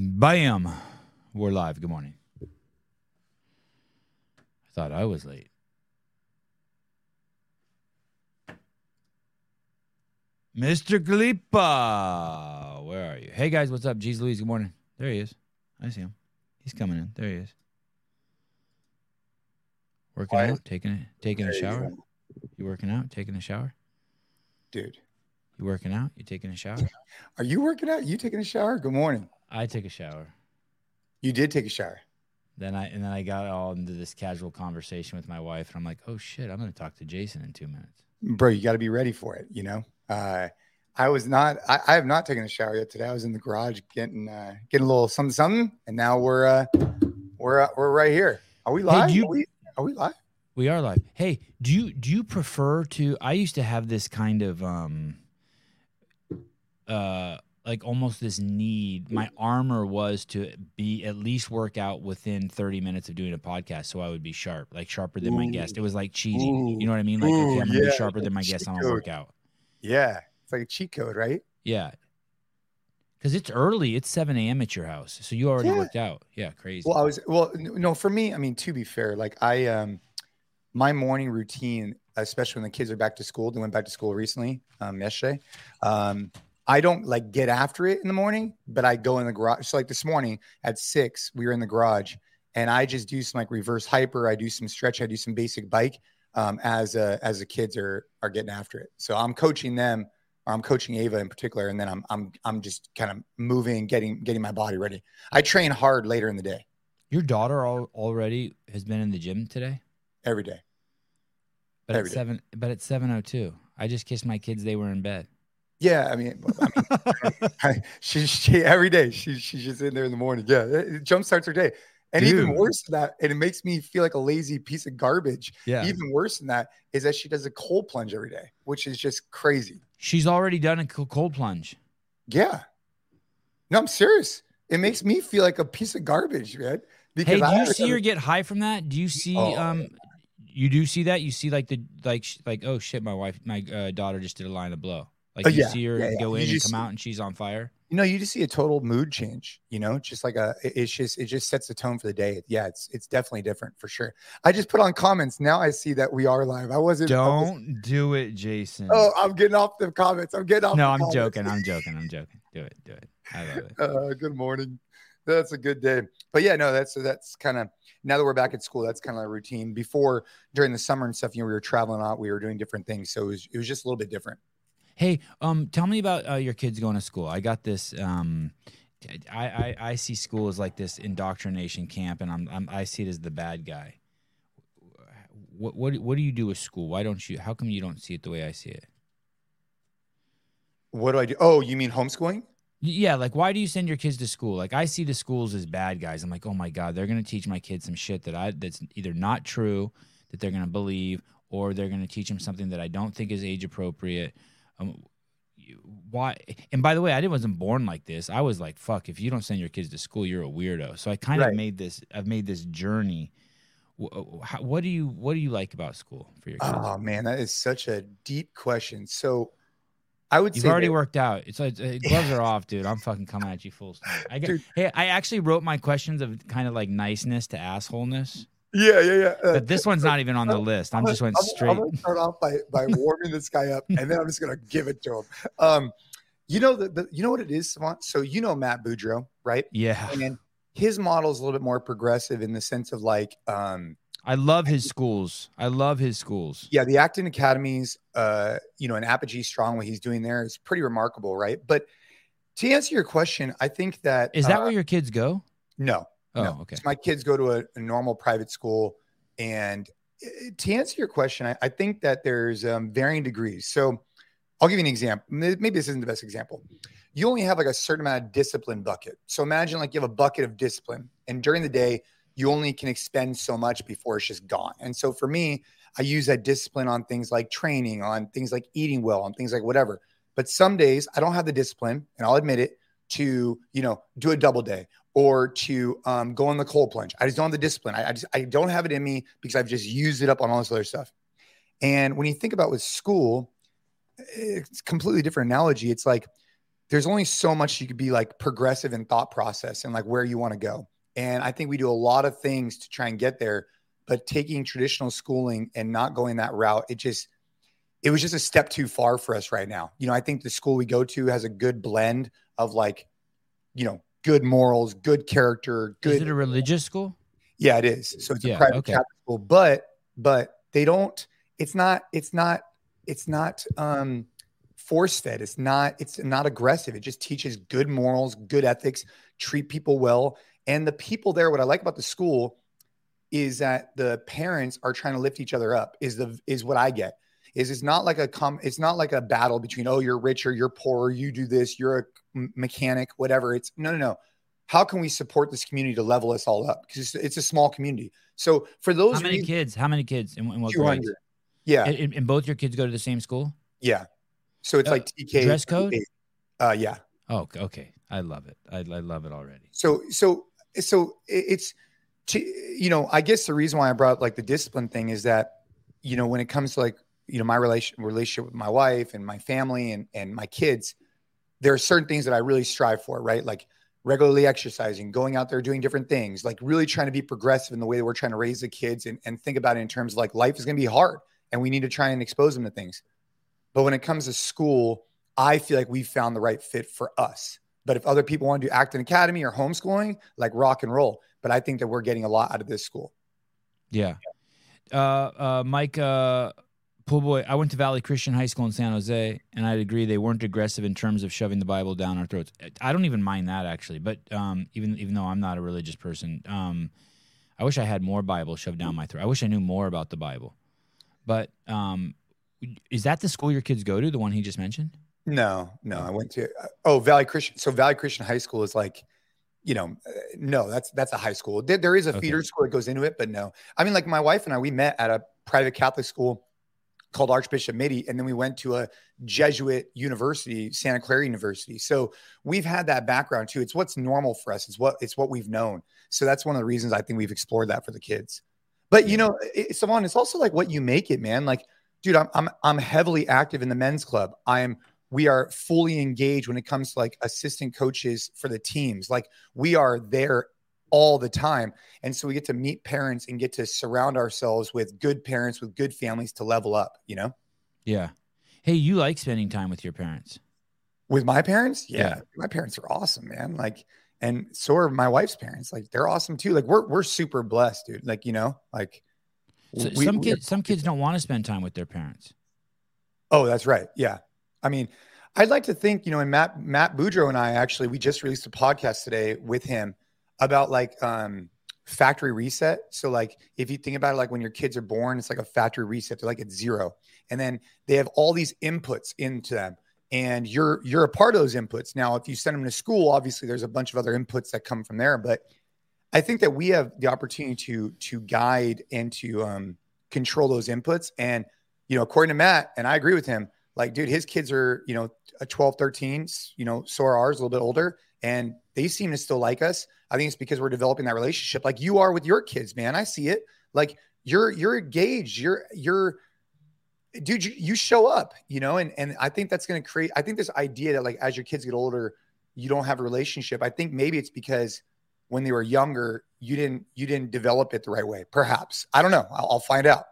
Bam. We're live. Good morning. I thought I was late. Mr. Khalipa. Where are you? Hey guys, what's up? Jeez Louise, good morning. There he is. I see him. He's coming in. There he is. Working Quiet. out, taking a taking a There you shower. You working out, taking a shower? Dude, You working out? You taking a shower? are you working out? You taking a shower? Good morning. I took a shower. You did take a shower. Then I and then I got all into this casual conversation with my wife, and I'm like, oh shit, I'm gonna talk to Jason in two minutes. Bro, you got to be ready for it, you know? Uh, I was not, I, I have not taken a shower yet today. I was in the garage getting, uh, getting a little something, something. And now we're, uh, we're, uh, we're right here. Are we live? do you- are, we, are we live? We are live. Hey, do you do you prefer to? I used to have this kind of um, uh, like almost this need. My armor was to be at least work out within 30 minutes of doing a podcast, so I would be sharp, like sharper than my Ooh. guest. It was like cheating. Ooh. You know what I mean? Like, Ooh, okay, I'm gonna be sharper than my cheat guest. I'm gonna work out. Yeah. It's like a cheat code, right? Yeah. Because it's early. It's 7 a.m. at your house, so you already Yeah. worked out. Yeah, crazy. Well, I was, well, no, for me, I mean, to be fair, like I, um, my morning routine, especially when the kids are back to school, they went back to school recently, um, yesterday. Um, I don't like get after it in the morning, but I go in the garage. So like this morning at six, we were in the garage and I just do some like reverse hyper. I do some stretch. I do some basic bike um, as uh, as the kids are are getting after it. So I'm coaching them, or I'm coaching Ava in particular, and then I'm I'm I'm just kind of moving, getting getting my body ready. I train hard later in the day, your daughter al- already has been in the gym today, every day. but Every at day. seven. But at 7:02, I just kissed my kids. They were in bed. Yeah, I mean, I mean I, she, she every day she she's just in there in the morning. Yeah, it, it jumpstarts her day. And even worse than that, and it makes me feel like a lazy piece of garbage. Yeah. Even worse than that is that she does a cold plunge every day, which is just crazy. She's already done a cold plunge. Yeah. No, I'm serious. It makes me feel like a piece of garbage, man. Because Hey, do I you see her get high from that? Do you see Oh. um you do see that? You see like the like like oh shit, my wife my uh, daughter just did a line of blow. Like Oh, you yeah. see her Yeah, yeah. go You in and just- come out and she's on fire. you know, you just see a total mood change, you know, just like a it- it's just it just sets the tone for the day. Yeah, it's it's definitely different for sure. I just put on comments. Now I see that we are live. I wasn't I was- Don't do it, Jason. Oh, I'm getting off the comments. I'm getting off. no, I'm comments. joking. I'm joking. I'm joking. Do it. Do it. I love it. Uh, good morning. That's a good day. But yeah, no, that's that's kind of now that we're back at school, that's kind of a routine. Before during the summer and stuff, you know, we were traveling out, we were doing different things, so it was, it was just a little bit different. Hey, um, tell me about uh, your kids going to school. I got this. Um, I, I I see school as like this indoctrination camp, and I'm, I'm I see it as the bad guy. What what what do you do with school? Why don't you? How come you don't see it the way I see it? What do I do? Oh, you mean homeschooling? Yeah, like why do you send your kids to school? Like I see the schools as bad guys. I'm like, oh my god, they're gonna teach my kids some shit that I that's either not true, that they're gonna believe, or they're gonna teach them something that I don't think is age appropriate. Um, why? And by the way, I didn't wasn't born like this. I was like, fuck, if you don't send your kids to school, you're a weirdo. So I kind of made this. I've made this journey. Uh, What do you What do you like about school for your kids? Oh man, that is such a deep question. So I would You've already that- worked out. It's like gloves are off, dude. I'm fucking coming at you full steam. I get, Dude. hey, I actually wrote my questions of kind of like niceness to assholeness, Yeah, yeah, yeah. Uh, but this one's not even on the list. I'm just went I'm- straight. I'm gonna start off by by warming this guy up, and then I'm just gonna give it to him. Um, you know the, the you know what it is, Sevan. So you know Matt Beaudreau, right? Yeah, And his model is a little bit more progressive in the sense of like, um, I love his schools. I love his schools. yeah, the Acton Academies, uh, you know, and Apogee Strong, what he's doing there is pretty remarkable, right? But to answer your question, I think that Is that uh, where your kids go? no, Oh, no. okay. So my kids go to a, a normal private school, and uh, to answer your question, I, I think that there's um, varying degrees. So I'll give you an example. Maybe this isn't the best example. You only have like a certain amount of discipline bucket. So imagine like you have a bucket of discipline, and during the day, you only can expend so much before it's just gone. And so for me, I use that discipline on things like training, on things like eating well, on things like whatever. But some days I don't have the discipline, and I'll admit it, to you know do a double day or to um, go on the cold plunge. I just don't have the discipline. I, I just I don't have it in me because I've just used it up on all this other stuff. And when you think about with school, it's completely different analogy. It's like there's only so much you could be like progressive in thought process and like where you want to go. And I think we do a lot of things to try and get there, but taking traditional schooling and not going that route, it just it was just a step too far for us right now. You know, I think the school we go to has a good blend of like, you know, good morals, good character, good. Is it a religious school? Yeah, it is. So it's a Yeah, private okay. Catholic school, but but they don't. It's not. It's not. It's not um, force fed. It's not. It's not aggressive. It just teaches good morals, good ethics, treat people well, and the people there. What I like about the school is that the parents are trying to lift each other up. Is the is what I get. Is it's not like a com. It's not like a battle between oh you're richer, you're poorer, you do this, you're a m- mechanic, whatever. It's no no no how can we support this community to level us all up? Because it's, it's a small community. So for those How many reasons, kids? How many kids? In, in what 200. grades? Yeah, And, and- both your kids go to the same school? yeah. So it's Uh, like TK dress code? Uh, yeah. Oh, okay, okay. I love it. I, I love it already. So so so it's to, you know I guess the reason why I brought up like the discipline thing is that you know when it comes to like you know my relation relationship with my wife and my family and and my kids, there are certain things that I really strive for, right? Like regularly exercising, going out there doing different things, like really trying to be progressive in the way that we're trying to raise the kids and, and think about it in terms of like life is going to be hard and we need to try and expose them to things. But when it comes to school, I feel like we found the right fit for us. But if other people want to do Acton Academy or homeschooling, like rock and roll. But I think that we're getting a lot out of this school. Yeah. Uh, uh, Mike, uh, pool boy, I went to Valley Christian High School in San Jose, and I'd agree they weren't aggressive in terms of shoving the Bible down our throats. I don't even mind that actually, but um, even even though I'm not a religious person, um, I wish I had more Bible shoved down my throat. I wish I knew more about the Bible. But um, is that the school your kids go to? The one he just mentioned? No, no, I went to oh Valley Christian. So Valley Christian High School is like, you know, uh, no, that's that's a high school. There, there is a Okay. feeder school that goes into it, but no. I mean, like my wife and I, we met at a private Catholic school called Archbishop Mitty, and then we went to a Jesuit university, Santa Clara University. So we've had that background too. It's what's normal for us. It's what it's what we've known. So that's one of the reasons I think we've explored that for the kids. But you know, it, Sevan, it's also like what you make it, man. Like, dude, I'm I'm I'm heavily active in the men's club. I am we are fully engaged when it comes to like assistant coaches for the teams. Like we are there all the time. And so we get to meet parents and get to surround ourselves with good parents, with good families to level up, you know? Yeah. Hey, you like spending time with your parents? With my parents, yeah, Yeah. my parents are awesome, man. Like, and so are my wife's parents. Like, they're awesome too. Like, we're we're super blessed, dude. Like, you know, like So we- some kids, some kids don't want to spend time with their parents. Oh, that's right. Yeah. I mean, I'd like to think, you know, and Matt Matt Beaudreau and I actually we just released a podcast today with him about like um factory reset. So like if you think about it like when your kids are born, it's like a factory reset. They're like at zero. And then they have all these inputs into them. And you're you're a part of those inputs. Now, if you send them to school, obviously there's a bunch of other inputs that come from there. But I think that we have the opportunity to to guide and to um control those inputs. And you know, according to Matt, and I agree with him, like, dude, his kids are, you know, a 12, 13, you know, so are ours, a little bit older, and they seem to still like us. I think it's because we're developing that relationship like you are with your kids, man. I see it. Like you're you're engaged. You're you're dude, you, you show up, you know, and and I think that's gonna create, I think this idea that like as your kids get older, you don't have a relationship. I think maybe it's because when they were younger, you didn't you didn't develop it the right way. Perhaps. I don't know. I'll, I'll find out.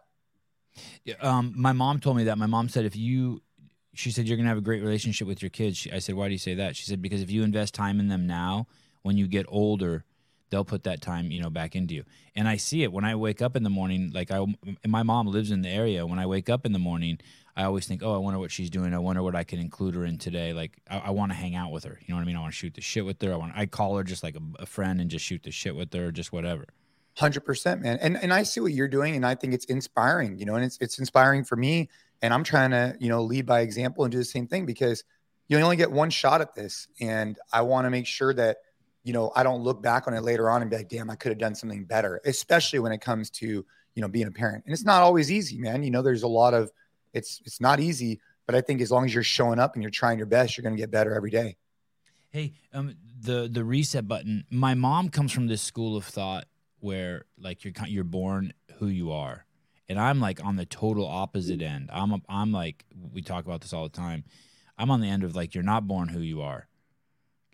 Yeah, Um, my mom told me that. My mom said if you, she said you're gonna have a great relationship with your kids. She, I said, why do you say that? She said because if you invest time in them now, when you get older, they'll put that time, you know, back into you. And I see it when I wake up in the morning. Like I, my mom lives in the area. When I wake up in the morning, I always think, oh, I wonder what she's doing. I wonder what I can include her in today. Like I, I want to hang out with her. You know what I mean? I want to shoot the shit with her. I want. I call her just like a, a friend and just shoot the shit with her, just whatever. Hundred percent, man. And and I see what you're doing, and I think it's inspiring. You know, and it's it's inspiring for me. And I'm trying to you know lead by example and do the same thing because you only get one shot at this, and I want to make sure that you know I don't look back on it later on and be like, damn, I could have done something better. Especially when it comes to you know being a parent, and it's not always easy, man. You know, there's a lot of it's it's not easy, but I think as long as you're showing up and you're trying your best, you're going to get better every day. Hey, um, the the reset button. My mom comes from this school of thought where like you're you're born who you are, and I'm like on the total opposite end. I'm a, I'm like we talk about this all the time. I'm on the end of like you're not born who you are.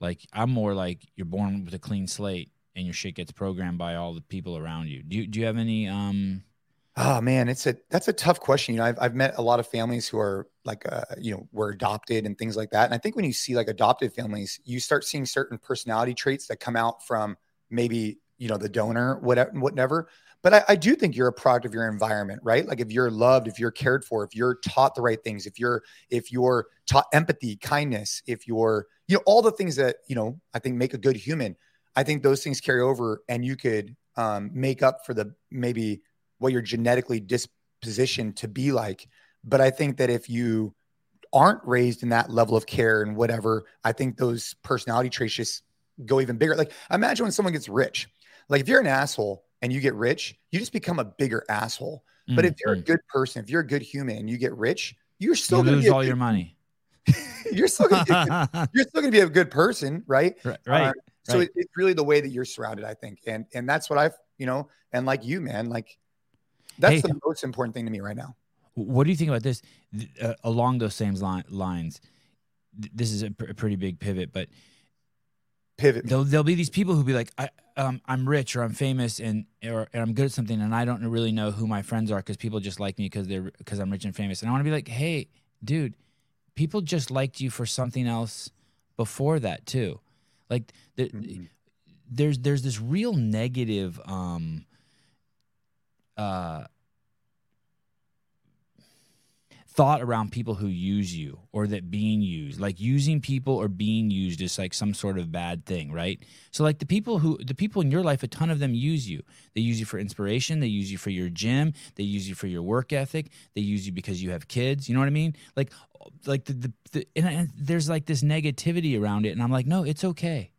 Like I'm more like you're born with a clean slate and your shit gets programmed by all the people around you. Do you do you have any um Oh man, it's a that's a tough question. You know, I've I've met a lot of families who are like uh, you know, were adopted and things like that. And I think when you see like adopted families, you start seeing certain personality traits that come out from maybe, you know, the donor, whatever whatever. But I, I do think you're a product of your environment, right? Like if you're loved, if you're cared for, if you're taught the right things, if you're if you're taught empathy, kindness, if you're, you know, all the things that, you know, I think make a good human. I think those things carry over and you could um, make up for the maybe what you're genetically dispositioned to be like. But I think that if you aren't raised in that level of care and whatever, I think those personality traits just go even bigger. Like imagine when someone gets rich. Like if you're an asshole and you get rich, you just become a bigger asshole. Mm-hmm. But if you're a mm-hmm. good person, if you're a good human and you get rich, you're still you lose all your money. you're still gonna be, you're still gonna be a good person, right? Right. right. Uh, so right. It, it's really the way that you're surrounded, I think, and and that's what I've you know, and like you, man, like that's hey, the most important thing to me right now. What do you think about this? Uh, along those same li- lines, this is a, pr- a, pretty big pivot, but pivot. There'll, there'll be these people who be like, I, um, I'm rich or I'm famous and or and I'm good at something, and I don't really know who my friends are because people just like me because they're because I'm rich and famous, and I want to be like, hey, dude, people just liked you for something else before that too, like the, mm-hmm. there's there's this real negative um uh, thought around people who use you or that being used. Like using people or being used is like some sort of bad thing right? So like the people who the people in your life a ton of them use you. They use you for inspiration. They use you for your gym. They use you for your work ethic. They use you because you have kids. You know what i mean? Like like the, the, the and, and there's like this negativity around it and i'm like no it's okay.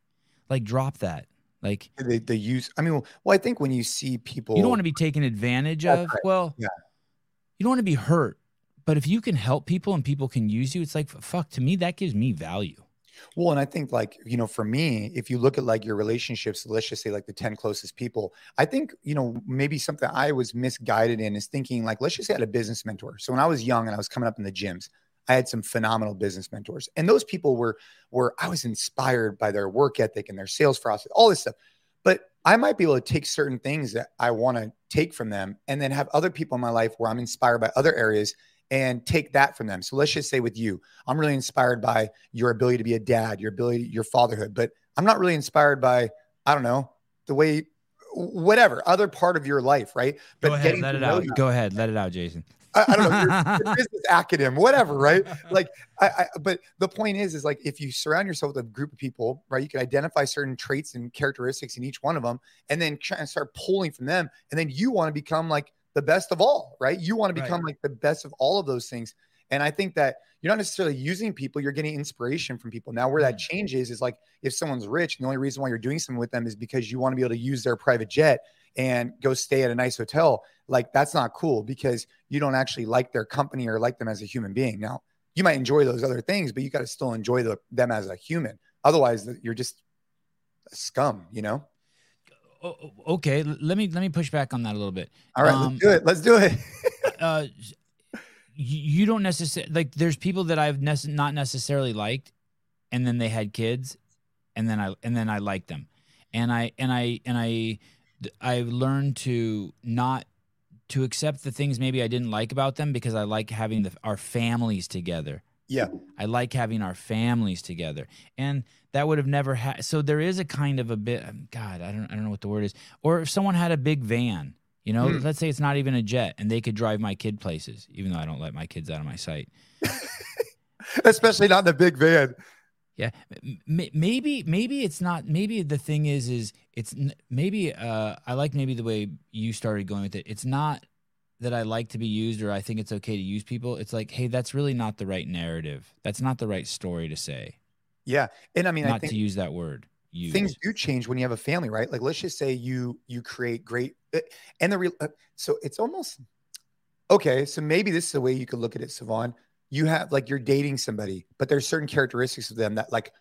Like drop that. Like they, they use, I mean, well, I think when you see people, you don't want to be taken advantage oh, of. Right. Well, yeah. you don't want to be hurt, but if you can help people and people can use you, it's like, fuck, to me, that gives me value. Well, and I think like, you know, for me, if you look at like your relationships, let's just say like the 10 closest people, I think, you know, maybe something I was misguided in is thinking like, let's just say I had a business mentor. So when I was young and I was coming up in the gyms, I had some phenomenal business mentors. And those people were were I was inspired by their work ethic and their sales process, all this stuff. But I might be able to take certain things that I want to take from them and then have other people in my life where I'm inspired by other areas and take that from them. So let's just say with you, I'm really inspired by your ability to be a dad, your ability, your fatherhood, but I'm not really inspired by, I don't know, the way whatever other part of your life, right? But Go ahead, let it out. Go ahead, let it out, Jason. I, I don't know, your, your business acronym, whatever, right? Like, I, I, but the point is, is like if you surround yourself with a group of people, right, you can identify certain traits and characteristics in each one of them, and then try and start pulling from them, and then you want to become like the best of all, right? You want to become right. like the best of all of those things. And I think that you're not necessarily using people, you're getting inspiration from people. Now, where that mm. changes is like if someone's rich, the only reason why you're doing something with them is because you want to be able to use their private jet and go stay at a nice hotel, like that's not cool because you don't actually like their company or like them as a human being. Now, you might enjoy those other things, but you got to still enjoy the, them as a human. Otherwise, you're just scum, you know? Okay, let me let me push back on that a little bit. All right, um, let's do it. Let's do it. uh, you don't necessarily like. There's people that I've nece- not necessarily liked, and then they had kids, and then I and then I liked them, and I and I and I I've learned to not to accept the things maybe I didn't like about them because I like having the, our families together. Yeah. I like having our families together. And that would have never had so there is a kind of a bit um, god, I don't I don't know what the word is. Or if someone had a big van, you know, mm. let's say it's not even a jet and they could drive my kid places even though I don't let my kids out of my sight. Especially not in the big van. Yeah, maybe maybe it's not. Maybe the thing is, is it's maybe. Uh, I like maybe the way you started going with it. It's not that I like to be used or I think it's okay to use people. It's like, hey, that's really not the right narrative. That's not the right story to say. Yeah, and I mean, not I to use that word. Use. Things do change when you have a family, right? Like, let's just say you you create great, uh, and the real. Uh, so it's almost okay. So maybe this is the way you could look at it, Sevan you have like you're dating somebody, but there's certain characteristics of them that like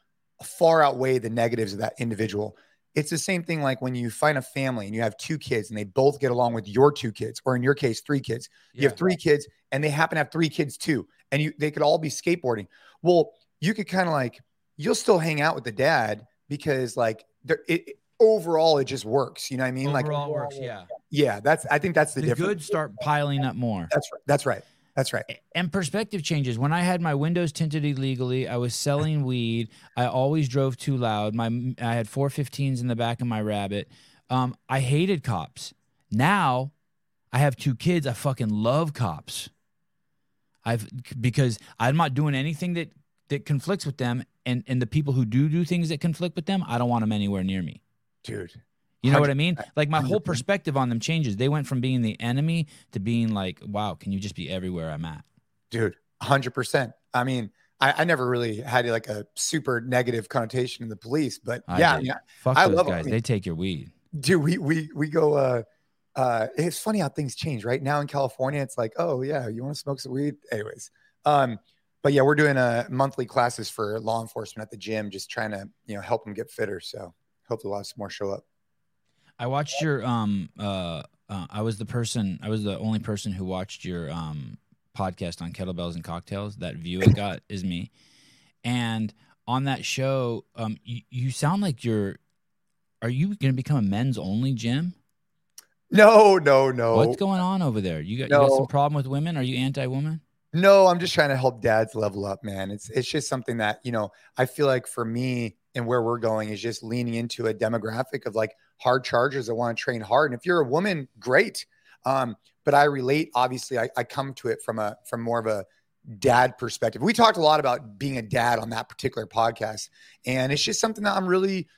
far outweigh the negatives of that individual. It's the same thing like when you find a family and you have two kids and they both get along with your two kids, or in your case, three kids. You have three kids and they happen to have three kids too, and you they could all be skateboarding. Well, you could kind of like you'll still hang out with the dad because like there it overall it just works. You know what I mean? Overall like works, yeah. yeah, that's I think that's the, The difference. good start piling up more. That's right. That's right. That's right. and perspective changes. When I had my windows tinted illegally, I was selling weed. I always drove too loud. My I had 415s in the back of my Rabbit. Um, I hated cops. Now, I have two kids. I fucking love cops. I've because I'm not doing anything that that conflicts with them, and and the people who do do things that conflict with them, I don't want them anywhere near me. Dude. You know what I mean? Like my whole 100%. perspective on them changes. They went from being the enemy to being like, wow, can you just be everywhere I'm at? dude 100% i mean I, I never really had like a super negative connotation in the police but I yeah did. yeah Fuck I those love 'em. I guys. mean- they take your weed. dude we we we go uh uh it's funny how things change right now in california it's like oh yeah you want to smoke some weed anyways um but yeah we're doing uh monthly classes for law enforcement at the gym just trying to you know help them get fitter so hopefully some more show up I watched your um uh, uh I was the person I was the only person who watched your um podcast on kettlebells and cocktails. That view it got is me. And on that show, um you, you sound like you're are you going to become a men's only gym? no no no What's going on over there? You got, you got some problem with women? Are you anti-woman? No, I'm just trying to help dads level up, man. It's it's just something that, you know, I feel like for me and where we're going is just leaning into a demographic of like hard chargers that want to train hard. And if you're a woman, great. Um, but I relate, obviously, I, I come to it from a from more of a dad perspective. We talked a lot about being a dad on that particular podcast. And it's just something that I'm really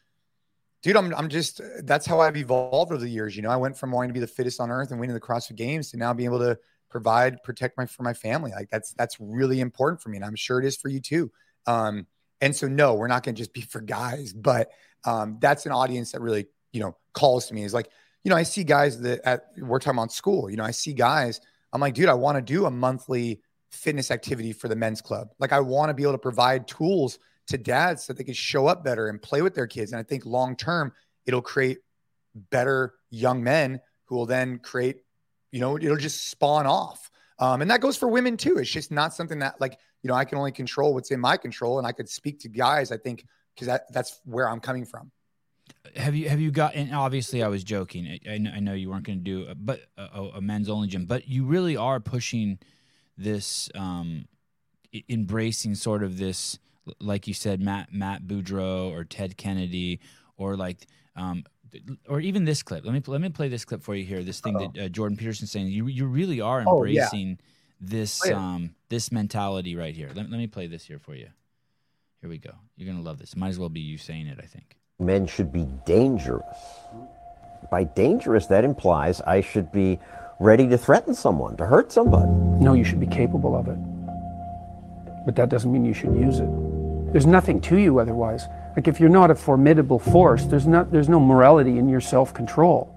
dude, I'm I'm just that's how I've evolved over the years. You know, I went from wanting to be the fittest on earth and winning the CrossFit games to now being able to provide protect my for my family like that's that's really important for me and i'm sure it is for you too um and so no we're not going to just be for guys but um that's an audience that really you know calls to me. Is like you know i see guys that at we're talking about school you know i see guys i'm like dude i want to do a monthly fitness activity for the men's club. Like i want to be able to provide tools to dads so they can show up better and play with their kids. And i think long term it'll create better young men who will then create you know it'll just spawn off um, and that goes for women too it's just not something that like you know i can only control what's in my control and i could speak to guys i think because that, that's where i'm coming from Have you have you got? And obviously, I was joking. I, I, know, you weren't going to do, a, but a, a men's only gym. But you really are pushing this, um, embracing sort of this, like you said, Matt Matt Beaudreau or Ted Kennedy or like, um, or even this clip. Let me let me play this clip for you here. This thing that uh, Jordan Peterson saying. You you really are Oh, yeah. embracing this Oh, yeah. um this mentality right here. Let, let me play this here for you. Here we go. You're gonna love this. Might as well be you saying it. I think. men should be dangerous. By dangerous, that implies I should be ready to threaten someone, to hurt somebody. No, you should be capable of it. But that doesn't mean you should use it. There's nothing to you otherwise. Like if you're not a formidable force, there's not there's no morality in your self-control.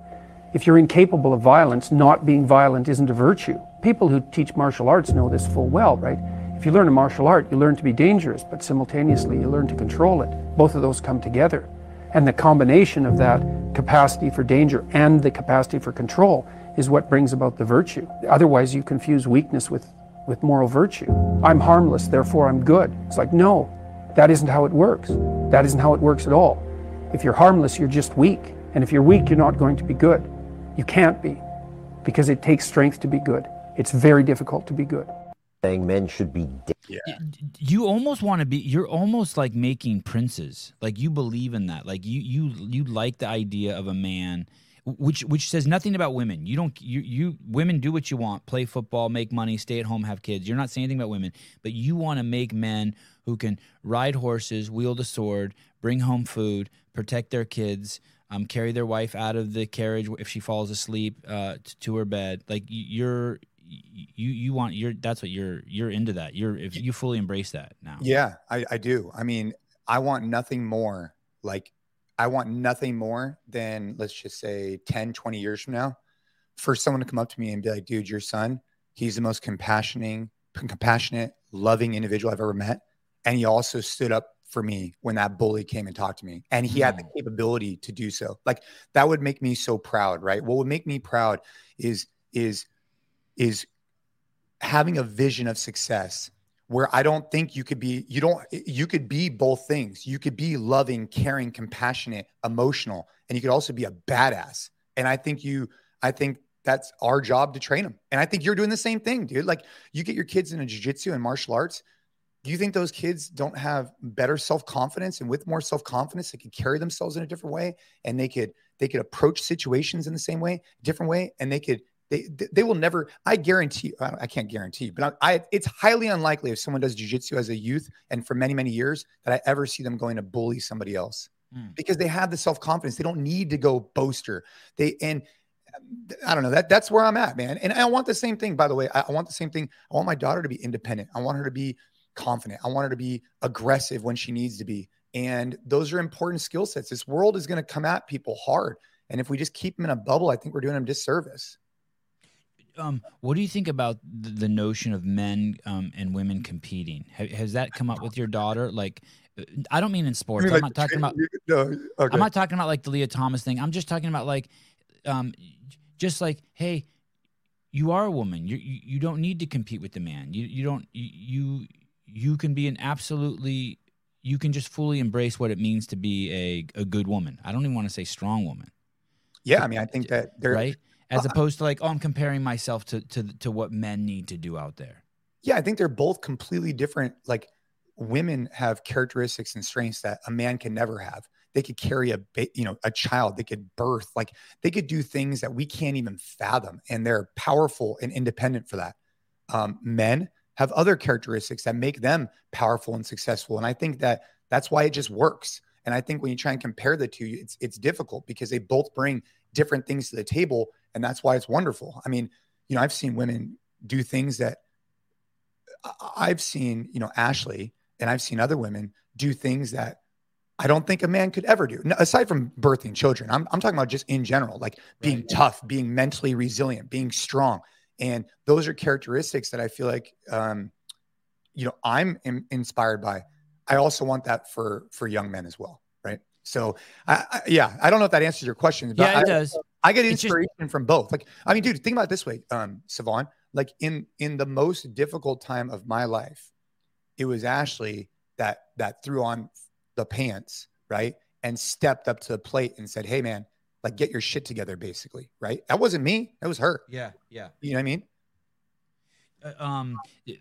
If you're incapable of violence, not being violent isn't a virtue. People who teach martial arts know this full well, right? If you learn a martial art, you learn to be dangerous, but simultaneously you learn to control it. Both of those come together. And the combination of that capacity for danger and the capacity for control is what brings about the virtue. Otherwise, you confuse weakness with, with moral virtue. I'm harmless, therefore I'm good. It's like, no, that isn't how it works. That isn't how it works at all. If you're harmless, you're just weak. And if you're weak, you're not going to be good. You can't be, because it takes strength to be good. It's very difficult to be good. Saying men should be da- Y- you almost want to be you're almost like making princes like you believe in that like you you you like the idea of a man which which says nothing about women you don't you you women do what you want play football make money stay at home have kids you're not saying anything about women but you want to make men who can ride horses wield a sword bring home food protect their kids um, carry their wife out of the carriage if she falls asleep uh, t- to her bed like you're you you want you're that's what you're you're into that you're if you fully embrace that now Yeah, I, I do. I mean, I want nothing more like I want nothing more than let's just say 10, 20 years from now for someone to come up to me and be like, dude, your son, he's the most compassioning, compassionate, loving individual I've ever met. And he also stood up for me when that bully came and talked to me. And he had the mm. capability to do so. Like that would make me so proud right? What would make me proud is is is having a vision of success where i don't think you could be you don't you could be both things. You could be loving caring compassionate emotional and you could also be a badass. And i think you i think that's our job to train them and i think you're doing the same thing dude. Like you get your kids into jiu-jitsu and martial arts do you think those kids don't have better self-confidence and with more self-confidence they could carry themselves in a different way and they could they could approach situations in the same way different way and they could they they will never i guarantee i can't guarantee but I, I it's highly unlikely if someone does jiu-jitsu as a youth and for many many years that i ever see them going to bully somebody else Mm. because they have the self-confidence they don't need to go boaster they and I don't know that that's where I'm at, man. And I want the same thing, by the way. I, I want the same thing. I want my daughter to be independent. I want her to be confident. I want her to be aggressive when she needs to be. And those are important skill sets. This world is going to come at people hard. And if we just keep them in a bubble, I think we're doing them disservice. Um, what do you think about the, notion of men um, and women competing? Has that come up with your daughter? Like, uh, I don't mean in sports. I'm not talking about. No, okay. I'm not talking about like the Lia Thomas thing. I'm just talking about like, um, just like, hey, you are a woman. You you, you don't need to compete with the man. You you don't you you, can be an absolutely. You can just fully embrace what it means to be a, a good woman. I don't even want to say strong woman, yeah, I mean, I think that they're right? As opposed to like, oh, I'm comparing myself to to to what men need to do out there. yeah, I think they're both completely different. Like women have characteristics and strengths that a man can never have. They could carry a, ba- you know, a child. They could birth. Like they could do things that we can't even fathom, and they're powerful and independent for that. Um, men have other characteristics that make them powerful and successful, and I think that that's why it just works. And I think when you try and compare the two, it's it's difficult because they both bring different things to the table, and that's why it's wonderful. I mean, you know, I've seen women do things that I've seen, you know, Ashley and I've seen other women do things that I don't think a man could ever do. No, aside from birthing children, I'm, I'm talking about just in general, like being Right. tough, being mentally resilient, being strong. And those are characteristics that I feel like, um, you know, I'm in, inspired by. I also want that for for young men as well, right? So, I, I, yeah, I don't know if that answers your question, but Yeah, I, it does. I get It's just- inspiration from both. Like, I mean, dude, think about it this way, um, Sevan. Like in in the most difficult time of my life, it was Ashley that that threw on the pants, right? And stepped up to the plate and said, Hey man, like get your shit together, basically, right? That wasn't me, that was her. Yeah, yeah. You know what I mean? Uh, um it,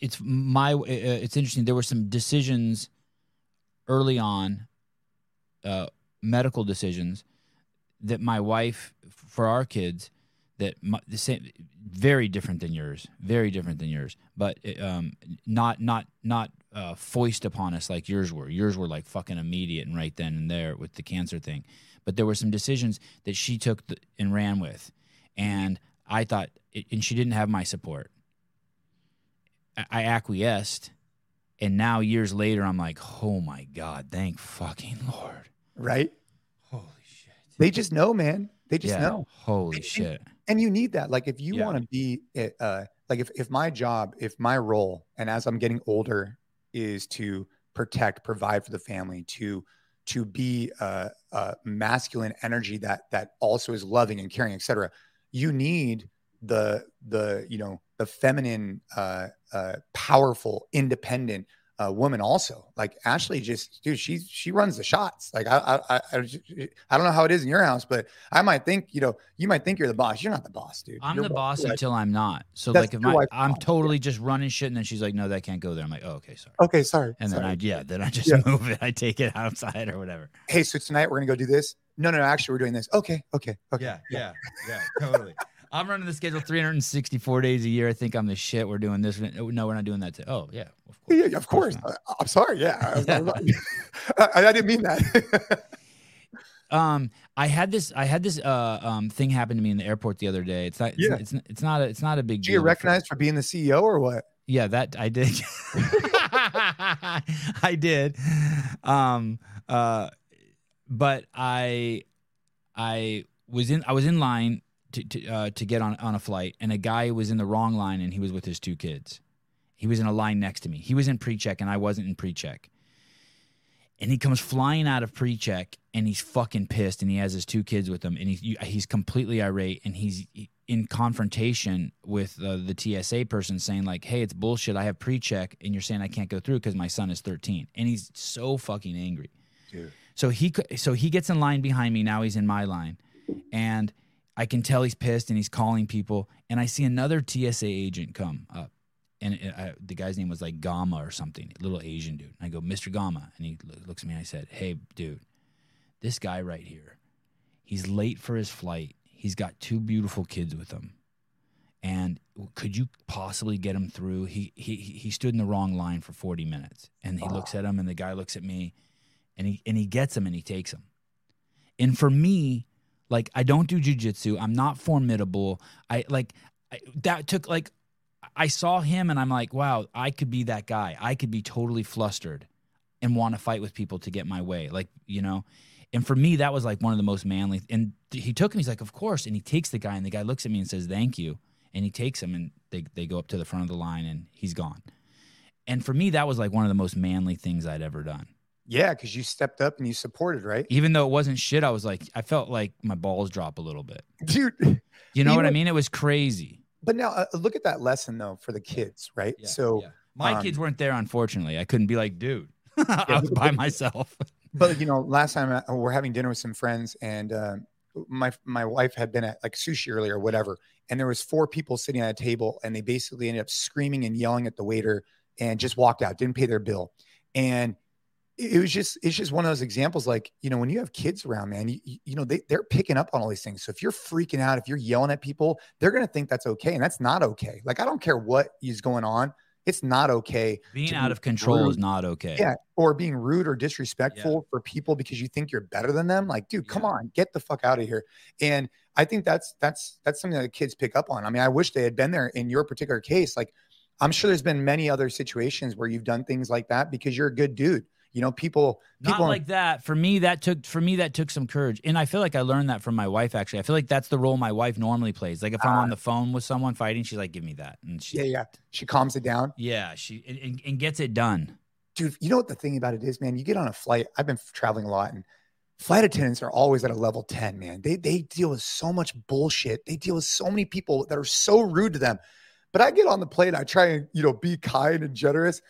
it's my uh, it's interesting there were some decisions early on uh medical decisions that my wife for our kids that my, the same very different than yours very different than yours. But um not not not uh foist upon us like yours were. Yours were like fucking immediate and right then and there with the cancer thing. But there were some decisions that she took th- and ran with. And i thought and she didn't have my support. I- I acquiesced, and now years later, I'm like, oh my god, thank fucking lord, Right? holy shit, They just know, man. They just yeah, know. holy shit, and you need that like if you Yeah. want to be uh like if, if my job if my role and as i'm getting older is to protect provide for the family to to be a, a masculine energy that that also is loving and caring etc you need the the you know the feminine uh uh powerful independent uh, woman also like ashley just dude she she runs the shots like I, I i i don't know how it is in your house but I might think, you know, you might think you're the boss. You're not the boss, dude. I'm You're the boss until I'm not. So That's like if my I'm totally just running shit, and then she's like, no, that can't go there. I'm like, oh, okay, sorry. Okay, sorry. And then sorry. I yeah, then I just Yeah. move it. I take it outside or whatever. hey, so tonight we're gonna go do this. No, no, no. Actually, we're doing this. Okay, okay, okay. Yeah, yeah, yeah, totally. I'm running the schedule 364 days a year. I think I'm the shit. We're doing this. No, we're not doing that. Too. Oh yeah, of course. Yeah, yeah, of course. not. I'm sorry. Yeah, I, I. Didn't mean that. Um, I had this. I had this uh um thing happen to me in the airport the other day. It's not. It's, Yeah. it's, it's not. A, it's not a big Do you deal. for- recognized for being the CEO or what? Yeah, that I did. I did. Um uh but I I was in I was in line to to, uh, to get on on a flight and a guy was in the wrong line and he was with his two kids. He was in a line next to me. He was in pre-check and I wasn't in pre-check. and he comes flying out of pre-check and he's fucking pissed and he has his two kids with him and he's he's completely irate and he's in confrontation with uh, the TSA person saying like hey it's bullshit I have pre-check and you're saying I can't go through cuz my son is 13 and he's so fucking angry Dude. so he so he gets in line behind me now he's in my line and I can tell he's pissed and he's calling people and I see another TSA agent come up and it, I, the guy's name was like Gama or something, little Asian dude. And I go, Mr. Gama, and he looks at me. and I said, Hey, dude, this guy right here, he's late for his flight. He's got two beautiful kids with him, and could you possibly get him through? He he he stood in the wrong line for forty minutes, and he looks at him, and the guy looks at me, and he and he gets him, and he takes him. And for me, like I don't do jujitsu. I'm not formidable. I like I, that took like I saw him and I'm like, wow, I could be that guy. I could be totally flustered and want to fight with people to get my way. Like, you know, and for me, that was like one of the most manly. And he took him, he's like, of course. And he takes the guy and the guy looks at me and says, thank you. And he takes him and they, they go up to the front of the line and he's gone. And for me, that was like one of the most manly things I'd ever done. Yeah, because you stepped up and you supported, right? Even though it wasn't shit, I was like, I felt like my balls drop a little bit. Dude. You know what I mean? It was crazy. But now uh, look at that lesson though for the kids, right? so, yeah. my um, kids weren't there, unfortunately. I couldn't be like, dude, I Yeah, was by myself. but you know, last time uh, we're having dinner with some friends, and uh, my my wife had been at like sushi earlier, or whatever, and there was four people sitting at a table, and they basically ended up screaming and yelling at the waiter, and just walked out, didn't pay their bill, and it was just it's just one of those examples like you know when you have kids around man you, you know they, they're picking up on all these things so if you're freaking out if you're yelling at people they're going to think that's okay and that's not okay like i don't care what is going on it's not okay Being out be of control is not okay. yeah, or being rude or disrespectful for people because you think you're better than them. Like, dude, come Yeah. on, get the fuck out of here. And I think that's that's that's something that kids pick up on. I mean, I wish they had been there in your particular case. Like, I'm sure there's been many other situations where you've done things like that because you're a good dude. You know, people Not people like that. For me, that took for me that took some courage, and I feel like I learned that from my wife. Actually, I feel like that's the role my wife normally plays. Like if I'm Ah. on the phone with someone fighting, she's like, "Give me that," and she, yeah, yeah. She calms it down. yeah, she and- and, and gets it done. dude, you know what the thing about it is, man? You get on a flight. I've been traveling a lot, and flight attendants are always at a level 10, man. They they deal with so much bullshit. They deal with so many people that are so rude to them. But I get on the plane, I try and you know be kind and generous.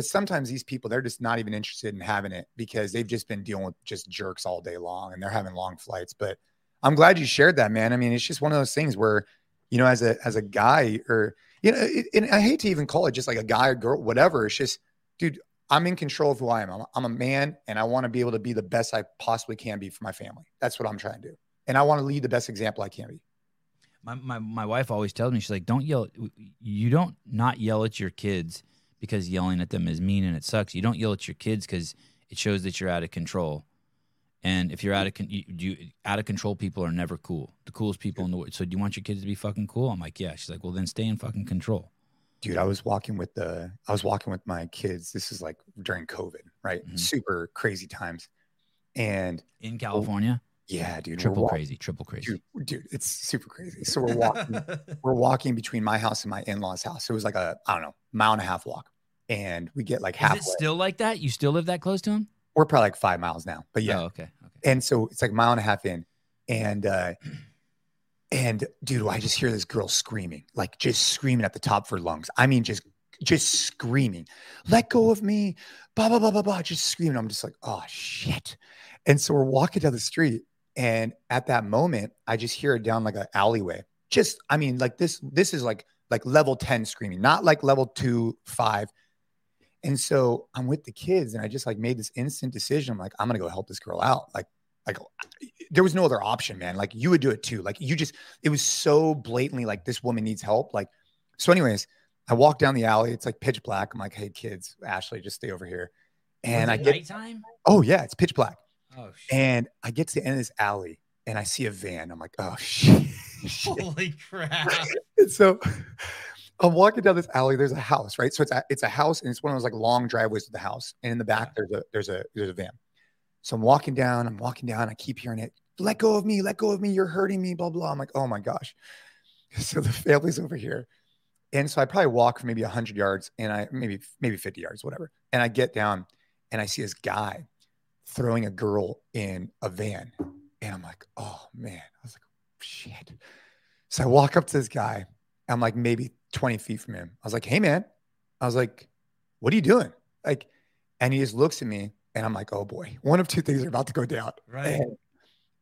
But sometimes these people, they're just not even interested in having it because they've just been dealing with just jerks all day long and they're having long flights. But I'm glad you shared that, man. I mean, it's just one of those things where, you know, as a as a guy or you know, it, and I hate to even call it just like a guy or girl, whatever. It's just, dude, I'm in control of who I am. I'm, I'm a man and I want to be able to be the best I possibly can be for my family. That's what I'm trying to do. And I want to lead the best example I can be. My, my my wife always tells me she's like, "Don't yell. You don't not yell at your kids because yelling at them is mean and it sucks. You don't yell at your kids because it shows that you're out of control. And if you're out of con- you, you out of control, people are never cool. The coolest people in the world. So do you want your kids to be fucking cool? I'm like, yeah. She's like, well, then stay in fucking control. Dude, I was walking with the I was walking with my kids. This is like during COVID, right? Mhm. Super crazy times. And In California, yeah, dude, triple crazy, triple crazy. Dude, dude, it's super crazy. So we're walking, we're walking between my house and my in-laws house. It was like a, I don't know, mile and a half walk. And we get like half. Is it still like that? You still live that close to him? we're probably like five miles now. But yeah, Oh, okay. Okay. and so it's like a mile and a half in and uh and dude i just hear this girl screaming like just screaming at the top of her lungs i mean just just screaming let go of me blah blah blah blah blah just screaming i'm just like oh shit and so we're walking down the street and at that moment i just hear it down like an alleyway just i mean like this this is like like level 10 screaming not like level 2 5 and so I'm with the kids and I just like made this instant decision. I'm like, I'm gonna go help this girl out. Like, like there was no other option, man. Like you would do it too. Like you just, it was so blatantly like this woman needs help. Like, so anyways, I walk down the alley. It's like pitch black. I'm like, hey kids, Ashley, just stay over here. And I get, nighttime. oh yeah, it's pitch black. Oh shit. And I get to the end of this alley and I see a van. I'm like, oh shit. Holy crap. And so I'm walking down this alley. There's a house, right? So it's a, it's a house, and it's one of those like long driveways to the house. And in the back, there's a there's a there's a van. So I'm walking down. I'm walking down. I keep hearing it. Let go of me. Let go of me. You're hurting me. Blah blah. I'm like, oh my gosh. So the family's over here, and so I probably walk for maybe hundred yards, and I maybe maybe 50 yards, whatever. And I get down, and I see this guy throwing a girl in a van. And I'm like, oh man. I was like, shit. So I walk up to this guy. I'm like maybe 20 feet from him. I was like, hey man. I was like, what are you doing? Like, and he just looks at me and I'm like, oh boy, one of two things are about to go down. Right. And,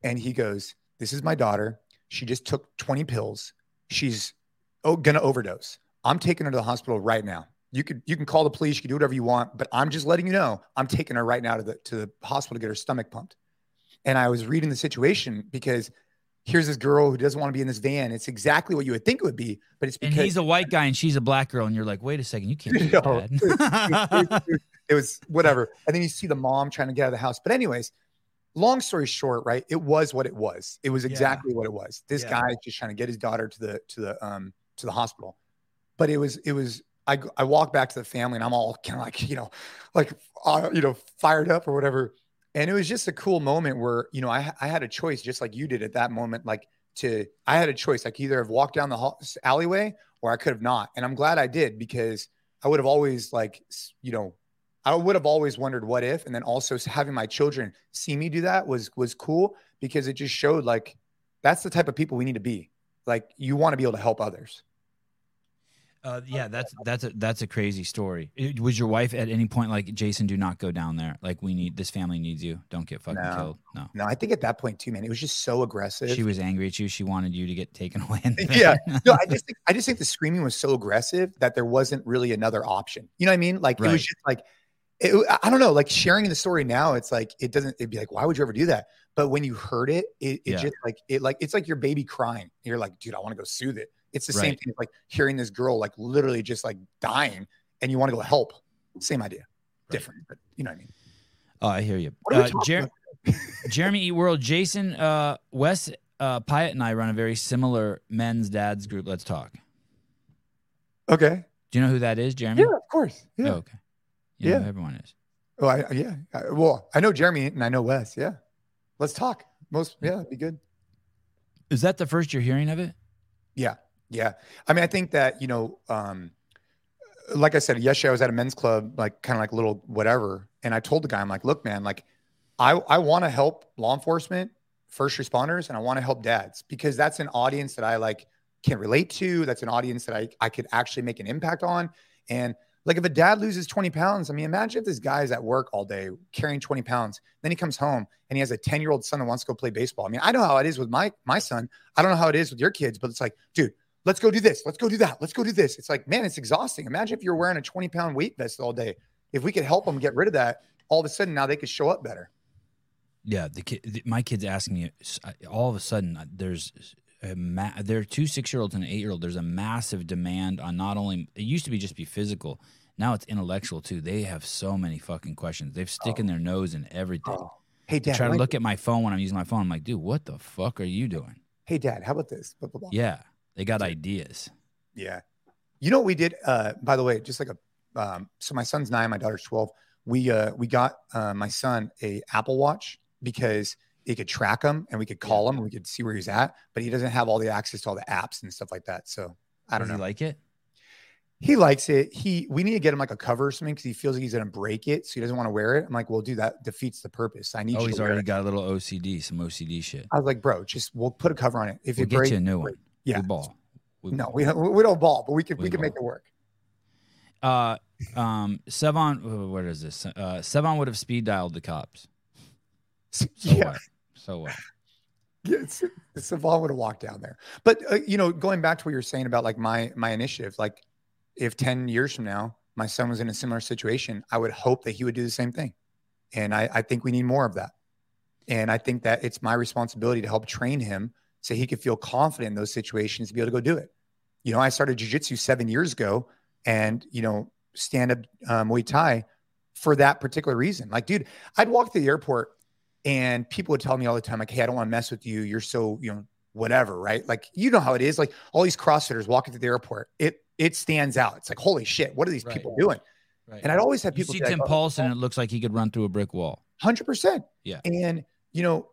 and he goes, This is my daughter. She just took 20 pills. She's oh, gonna overdose. I'm taking her to the hospital right now. You could you can call the police, you can do whatever you want, but I'm just letting you know I'm taking her right now to the to the hospital to get her stomach pumped. And I was reading the situation because here's this girl who doesn't want to be in this van. It's exactly what you would think it would be, but it's And because he's a white guy and she's a black girl, and you're like, wait a second, you can't do No. that. it was whatever. And then you see the mom trying to get out of the house. But anyways, long story short, right? It was what it was. It was Yeah. exactly what it was. This Yeah. guy is just trying to get his daughter to the to the um to the hospital. But it was it was I I walk back to the family and I'm all kind of like you know like uh, you know fired up or whatever. And it was just a cool moment where you know I I had a choice just like you did at that moment like to I had a choice like either have walked down the hall, alleyway or I could have not. And I'm glad I did because I would have always like you know I would have always wondered what if, and then also having my children see me do that was was cool because it just showed like that's the type of people we need to be. Like you want to be able to help others. Uh, yeah, that's that's a that's a crazy story. It- was your wife at any point like, Jason, do not go down there. Like, we need this family needs you. Don't get fucking No. killed. No. No, I think at that point too, man, it was just so aggressive. She was angry at you. She wanted you to get taken away. Yeah. no, I just think I just think the screaming was so aggressive that there wasn't really another option. You know what I mean? Like it was just like it, I don't know. Like sharing the story now, it's like it doesn't. It'd be like, why would you ever do that? But when you heard it, it, it Yeah. just like it like it's like your baby crying. You're like, dude, I want to go soothe it. It's the same thing as like hearing this girl like literally just like dying, and you want to go help. Same idea, different, but you know what I mean. Oh, I hear you. What are we Uh, Jer- Jeremy E. World, Jason, uh, Wes uh, Pyatt and I run a very similar men's dads group. Let's talk. Okay. Do you know who that is, Jeremy? Yeah, of course. Yeah. Oh, okay. You know Yeah. everyone is. Oh, I, yeah. I, well, I know Jeremy and I know Wes. Yeah. Let's talk. Most. Yeah, be good. Is that the first you're hearing of it? Yeah. Yeah. I mean, I think that, you know, um, like I said, yesterday I was at a men's club, like kind of like little whatever. And I told the guy, I'm like, look, man, like I, I want to help law enforcement, first responders, and I want to help dads because that's an audience that I like can relate to. That's an audience that I, I could actually make an impact on. And like if a dad loses 20 pounds, I mean, imagine if this guy's at work all day carrying 20 pounds, then he comes home and he has a 10 year old son that wants to go play baseball. I mean, I know how it is with my my son. I don't know how it is with your kids, but it's like, dude, let's go do this. Let's go do that. Let's go do this. It's like, man, it's exhausting. Imagine if you're wearing a 20 pound weight vest all day. If we could help them get rid of that, all of a sudden now they could show up better. Yeah, the kid, my kids asking me all of a sudden. uh, There's a ma- there are two six year olds and an eight year old. There's a massive demand on not only it used to be just be physical. Now it's intellectual too. They have so many fucking questions. They've sticking their nose in everything. Oh. Hey, dad. try to look at my phone when I'm using my phone. I'm like, dude, what the fuck are you doing? hey, dad, how about this? Blah, blah, blah. Yeah, they got ideas. Yeah. You know what we did? Uh, by the way, just like a um, so my son's nine, my daughter's 12. We uh we got uh, my son a Apple Watch because it could track him and we could call him we could see where he's at, but he doesn't have all the access to all the apps and stuff like that. So I don't Does know. he like it? he likes it. He we need to get him like a cover or something because he feels like he's gonna break it, so he doesn't want to wear it. I'm like, well, dude, that defeats the purpose. I need Oh, you he's already got a little OCD, some OCD shit. I was like, bro, just we'll put a cover on it. If We'll it get breaks, you a new one. Yeah. We ball. We no, we don't, we don't ball, but we could we, We could make it work. Uh, um, Sevan, what is this? Uh, Sevan would have speed dialed the cops. So yeah. what? So what? Yeah, Sevan would have walked down there. But uh, you know, going back to what you're saying about like my my initiative, like if 10 years from now my son was in a similar situation, I would hope that he would do the same thing. And I, I think we need more of that. And I think that it's my responsibility to help train him so he could feel confident in those situations to be able to go do it. You know, I started jujitsu seven years ago and, you know, stand up um, Muay Thai for that particular reason. Like, dude, I'd walk to the airport and people would tell me all the time, like, hey, I don't want to mess with you. You're so, you know, whatever, right? Like, you know how it is. Like all these CrossFitters walking to the airport, it it stands out. It's like, holy shit, what are these Right. people doing? Right. And I'd always have you people see be like, Tim "Oh, Paulson, and it looks like he could run through a brick wall. Hundred percent. Yeah. And you know,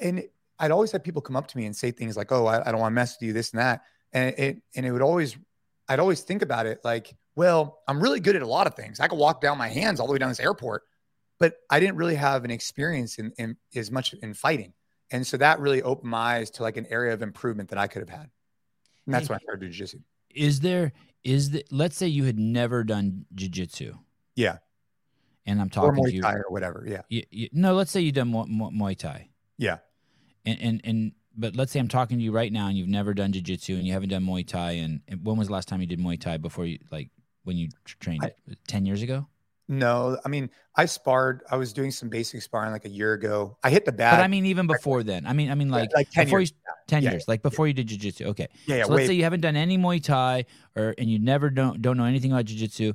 and I'd always have people come up to me and say things like, "Oh, I, I don't want to mess with you," this and that, and it and it would always, I'd always think about it like, well, I'm really good at a lot of things. I could walk down my hands all the way down this airport, but I didn't really have an experience in, in as much in fighting. And so that really opened my eyes to like an area of improvement that I could have had. And that's Hey, when I started jiu-jitsu. Is there is the let's say you had never done jujitsu, Yeah. and I'm Or talking to Muay you. Thai or whatever. Yeah. you, you- no, let's say you done Mu- Mu- Muay Thai, Yeah. And, and and but let's say I'm talking to you right now, and you've never done jujitsu, and you haven't done Muay Thai, and, and when was the last time you did Muay Thai before you like when you trained? I- Ten years ago. No, I mean, I sparred. I was doing some basic sparring like a year ago. I hit the bag. But I mean, even before then. I mean, I mean, Yeah, like, like 10 before years. you ten Yeah, years, like before you did jujitsu. Okay, yeah, yeah. so let's way- say you haven't done any Muay Thai, or and you never don't don't know anything about jujitsu.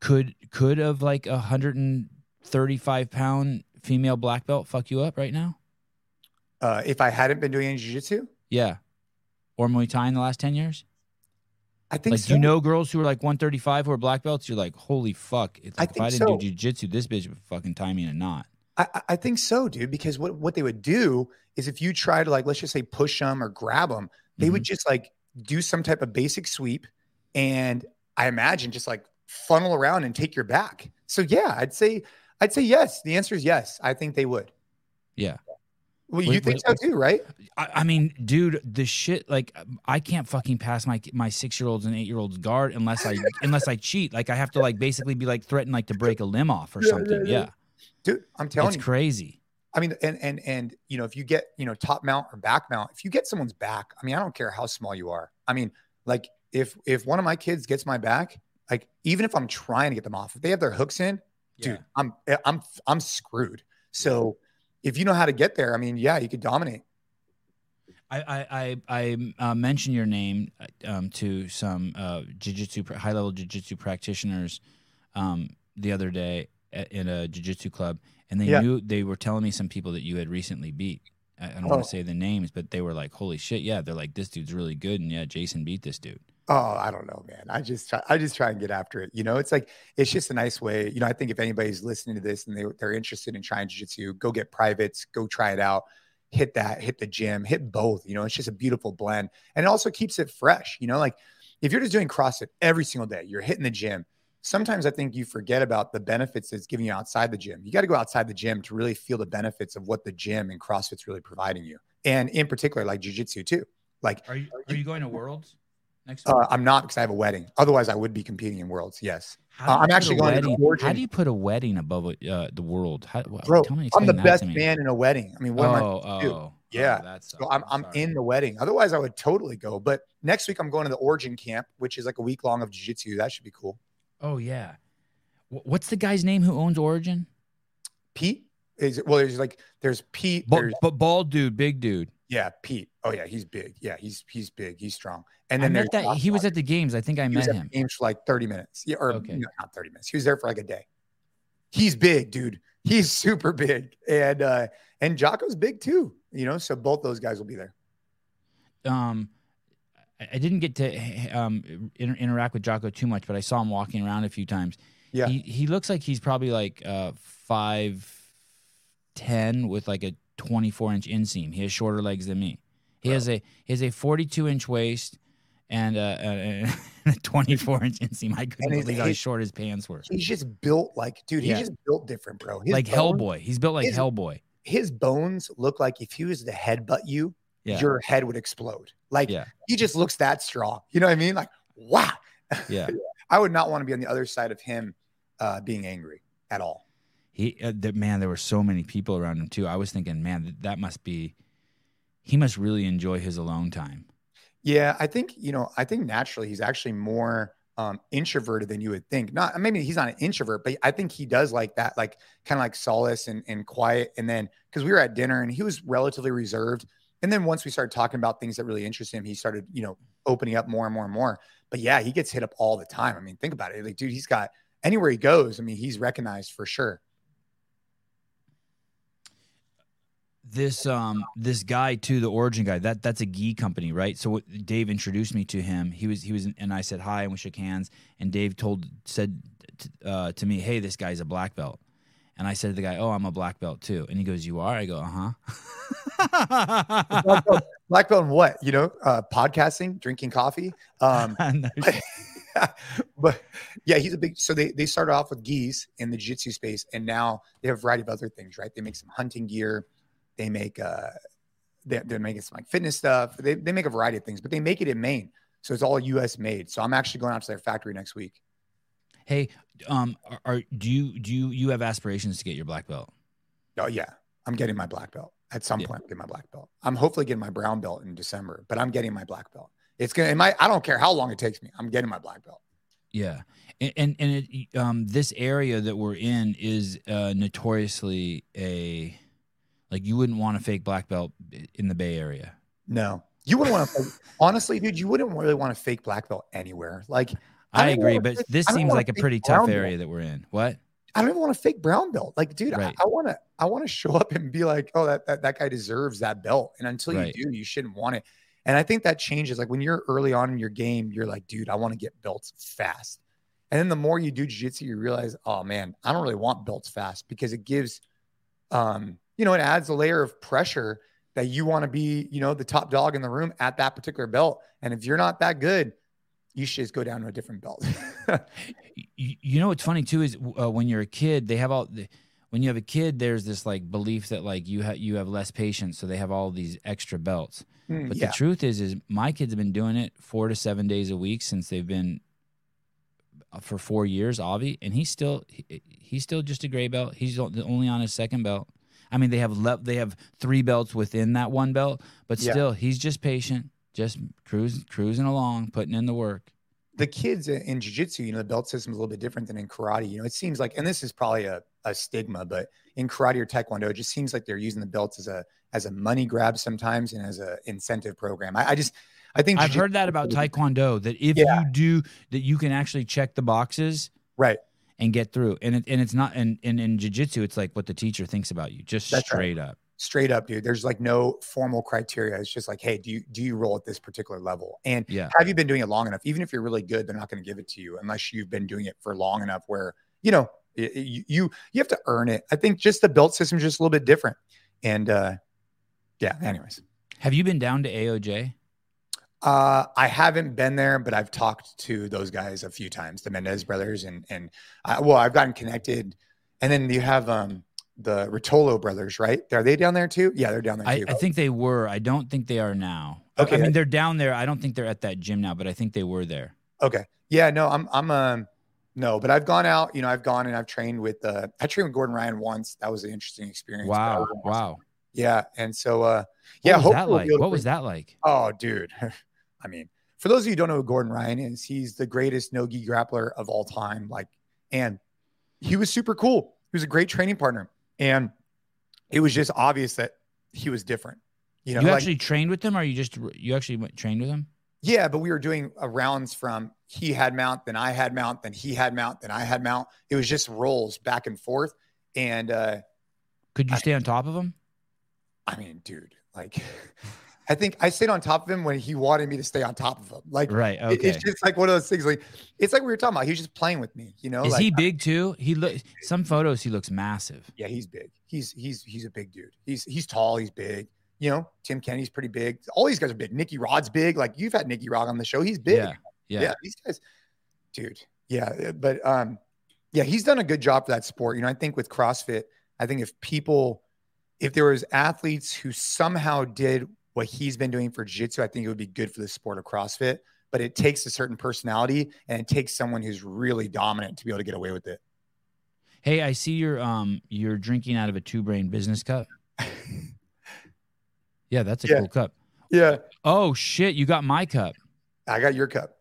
Could could of like a hundred and thirty five pound female black belt fuck you up right now? Uh, if I hadn't been doing any jiu-jitsu, Yeah, or Muay Thai in the last ten years. I think Like, so. you know girls who are like 135 who are black belts? You're like, holy fuck! It's I if I didn't so. do jujitsu, this bitch would fucking tie me in a knot. I, I- I think so, dude. Because what what they would do is if you try to like, let's just say push them or grab them, they Mm-hmm. would just like do some type of basic sweep, and I imagine just like funnel around and take your back. So yeah, I'd say I'd say yes. The answer is yes. I think they would. Yeah. Well, Wait, you think wait, so too, right? I, I mean, dude, the shit like I can't fucking pass my my six year olds and eight year olds guard unless I unless I cheat. Like I have to like basically be like threatened like to break a limb off or Yeah, something. yeah, Yeah, yeah. Dude, I'm telling it's you. It's crazy. I mean, and and and you know, if you get you know top mount or back mount, if you get someone's back, I mean, I don't care how small you are. I mean, like if if one of my kids gets my back, like even if I'm trying to get them off, if they have their hooks in, dude, I'm I'm I'm screwed. So if you know how to get there, I mean, yeah, you could dominate. I I I, I uh, mentioned your name um, to some uh, jiu-jitsu high level jiu-jitsu practitioners um, the other day at, in a jiu-jitsu club, and they Yeah. knew they were telling me some people that you had recently beat. I, I don't Oh. want to say the names, but they were like, "Holy shit, yeah!" They're like, "This dude's really good," and yeah, Jason beat this dude. Oh, I don't know, man. I just try, I just try and get after it. You know, it's like it's just a nice way. You know, I think if anybody's listening to this and they they're interested in trying jiu-jitsu, go get privates, go try it out, hit that, hit the gym, hit both. You know, it's just a beautiful blend. And it also keeps it fresh. You know, like if you're just doing CrossFit every single day, you're hitting the gym. Sometimes I think you forget about the benefits it's giving you outside the gym. You got to go outside the gym to really feel the benefits of what the gym and CrossFit's really providing you. And in particular, like jiu-jitsu too. Like Are you are you going to Worlds next uh, I'm not because I have a wedding. Otherwise, I would be competing in worlds. Yes, uh, I'm actually going to the. How do you put a wedding above uh, the world? How, bro. tell me, I'm the best man in a wedding. I mean, what am I? oh, to do? oh, Yeah. Oh, that's So I'm, I'm in the wedding. Otherwise, I would totally go. But next week, I'm going to the Origin camp, which is like a week long of jiu-jitsu. That should be cool. Oh yeah. Wh- What's the guy's name who owns Origin? Pete is it, well. There's like there's Pete. But There's, but bald dude, big dude. Yeah, Pete. Oh yeah, he's big. Yeah, he's he's big. He's strong. And then there's that. He was at the games. I think I He was met at him. games for like 30 minutes. Yeah, or Okay. no, not 30 minutes. He was there for like a day. He's big, dude. He's super big. And uh and Jocko's big too. You know, so both those guys will be there. Um, I, I didn't get to um inter- interact with Jocko too much, but I saw him walking around a few times. Yeah. He he looks like he's probably like uh five ten with like a twenty four inch inseam. He has shorter legs than me. He has a he has a forty two inch waist. And uh, a, a 24 inch inseam. I couldn't he's- believe how short his pants were. He's just built like, dude, he's just built different, bro. His like bones- Hellboy. He's built like his- Hellboy. His bones look like if he was to headbutt you, Yeah. your head would explode. Like Yeah. he just looks that strong. You know what I mean? Like, wow. Yeah. I would not want to be on the other side of him uh, being angry at all. He, uh, the, man, there were so many people around him too. I was thinking, man, that, that must be, he must really enjoy his alone time. Yeah, I think you know. I think naturally he's actually more um, introverted than you would think. Not maybe he's not an introvert, but I think he does like that, like kind of like solace and, and quiet. And then because we were at dinner and he was relatively reserved, and then once we started talking about things that really interest him, he started you know opening up more and more and more. But yeah, he gets hit up all the time. I mean, think about it. Like, dude, he's got anywhere he goes. I mean, he's recognized for sure. This um this guy too, the origin guy, that that's a gi company, right? So what, Dave introduced me to him. He was he was and I said hi and we shook hands. And Dave told said t- uh, to me, "Hey, this guy's a black belt." And I said to the guy, "Oh, I'm a black belt too." And he goes, "You are?" I go, "Uh huh." Black belt, black belt in what? You know, uh, podcasting, drinking coffee. Um, but yeah, he's a big. So they they started off with gis in the jiu-jitsu space, and now they have a variety of other things. Right? They make some hunting gear. They make uh, they, they're making some like fitness stuff. They they make a variety of things, but they make it in Maine, so it's all U.S. made. So I'm actually going out to their factory next week. Hey, um, are, are do you do you you have aspirations to get your black belt? Oh yeah, I'm getting my black belt at some Yeah. point. I'm getting my black belt. I'm hopefully getting my brown belt in December, but I'm getting my black belt. It's gonna. It might. I don't care how long it takes me. I'm getting my black belt. Yeah, and and, and it, um, this area that we're in is uh, notoriously a like you wouldn't want a fake black belt in the Bay Area. No, you wouldn't want to. honestly, dude, you wouldn't really want to fake black belt anywhere. Like I I, agree, but fake- this seems like a pretty tough belt. area that we're in. What? I don't even want to fake brown belt. Like, dude, Right. I, I want to. I want to show up and be like, oh, that, that that guy deserves that belt. And until Right. you do, you shouldn't want it. And I think that changes. Like when you're early on in your game, you're like, dude, I want to get belts fast. And then the more you do jiu-jitsu, you realize, oh man, I don't really want belts fast because it gives, um, you know, it adds a layer of pressure that you want to be, you know, the top dog in the room at that particular belt. And if you're not that good, you should just go down to a different belt. you, you know what's funny too is uh, when you're a kid they have all the, when you have a kid there's this like belief that like you have you have less patience so they have all these extra belts Mm, but yeah. the truth is is my kids have been doing it four to seven days a week since they've been uh, for four years avi and he's still he, he's still just a gray belt he's only on his second belt i mean they have le- they have three belts within that one belt but Yeah. still he's just patient just cruising cruising along putting in the work. The kids in, in jiu-jitsu you know the belt system is a little bit different than in karate. You know it seems like and this is probably a, a stigma but in karate or taekwondo it just seems like they're using the belts as a as a money grab sometimes and as a incentive program. I, I just i think I've heard that about Taekwondo that if Yeah. you do that, you can actually check the boxes. Right and get through. And it, and it's not and, and in jujitsu, it's like what the teacher thinks about you, just That's right. straight up. straight up dude there's like no formal criteria it's just like hey do you do you roll at this particular level and Yeah. have you been doing it long enough even if you're really good they're not going to give it to you unless you've been doing it for long enough where you know you you, you have to earn it i think just the belt system is just a little bit different and uh yeah anyways Have you been down to AOJ? Uh, I haven't been there, but I've talked to those guys a few times, the Mendes brothers, and and I, well, I've gotten connected. And then you have um the Rotolo brothers, right? Are they down there too? Yeah, they're down there I, too. I think they were. I don't think they are now. I- Okay. I mean, they're down there. I don't think they're at that gym now, but I think they were there. okay, yeah, no, I'm I'm um no, but I've gone out. You know, I've gone and I've trained with uh I trained with Gordon Ryan once. That was an interesting experience. Wow. Wow. Yeah, and so uh yeah. What was that like? be able to What was that like? Oh, dude. I mean, for those of you who don't know who Gordon Ryan is, he's the greatest no gi grappler of all time. Like, and he was super cool. He was a great training partner. And it was just obvious that he was different. You know, You like, actually trained with them, or you just you actually went, trained with them? yeah, but we were doing rounds from he had mount, then I had mount, then he had mount, then I had mount. It was just rolls back and forth. And uh, Could you I- stay on top of him? I mean, dude, like, I think I stayed on top of him when he wanted me to stay on top of him. Like, Right. It- Okay. It's just like one of those things. Like it's like we were talking about. He was just playing with me, you know. Is like, he big too? He looks. some photos. He looks massive. Yeah, he's big. He's he's he's a big dude. He's he's tall. He's big. You know, Tim Kennedy's pretty big. All these guys are big. Nicky Rod's big. Like you've had Nicky Rod on the show. He's big. Yeah. Yeah. Yeah. these guys, dude. Yeah, but um, yeah, he's done a good job for that sport. You know, I think with CrossFit, I think if people, if there was athletes who somehow did what he's been doing for jiu-jitsu, I think it would be good for the sport of CrossFit. But it takes a certain personality and it takes someone who's really dominant to be able to get away with it. Hey, I see you're um you're drinking out of a two brain business cup. Yeah, that's a Yeah. cool cup. Yeah, Oh shit, you got my cup. I got your cup.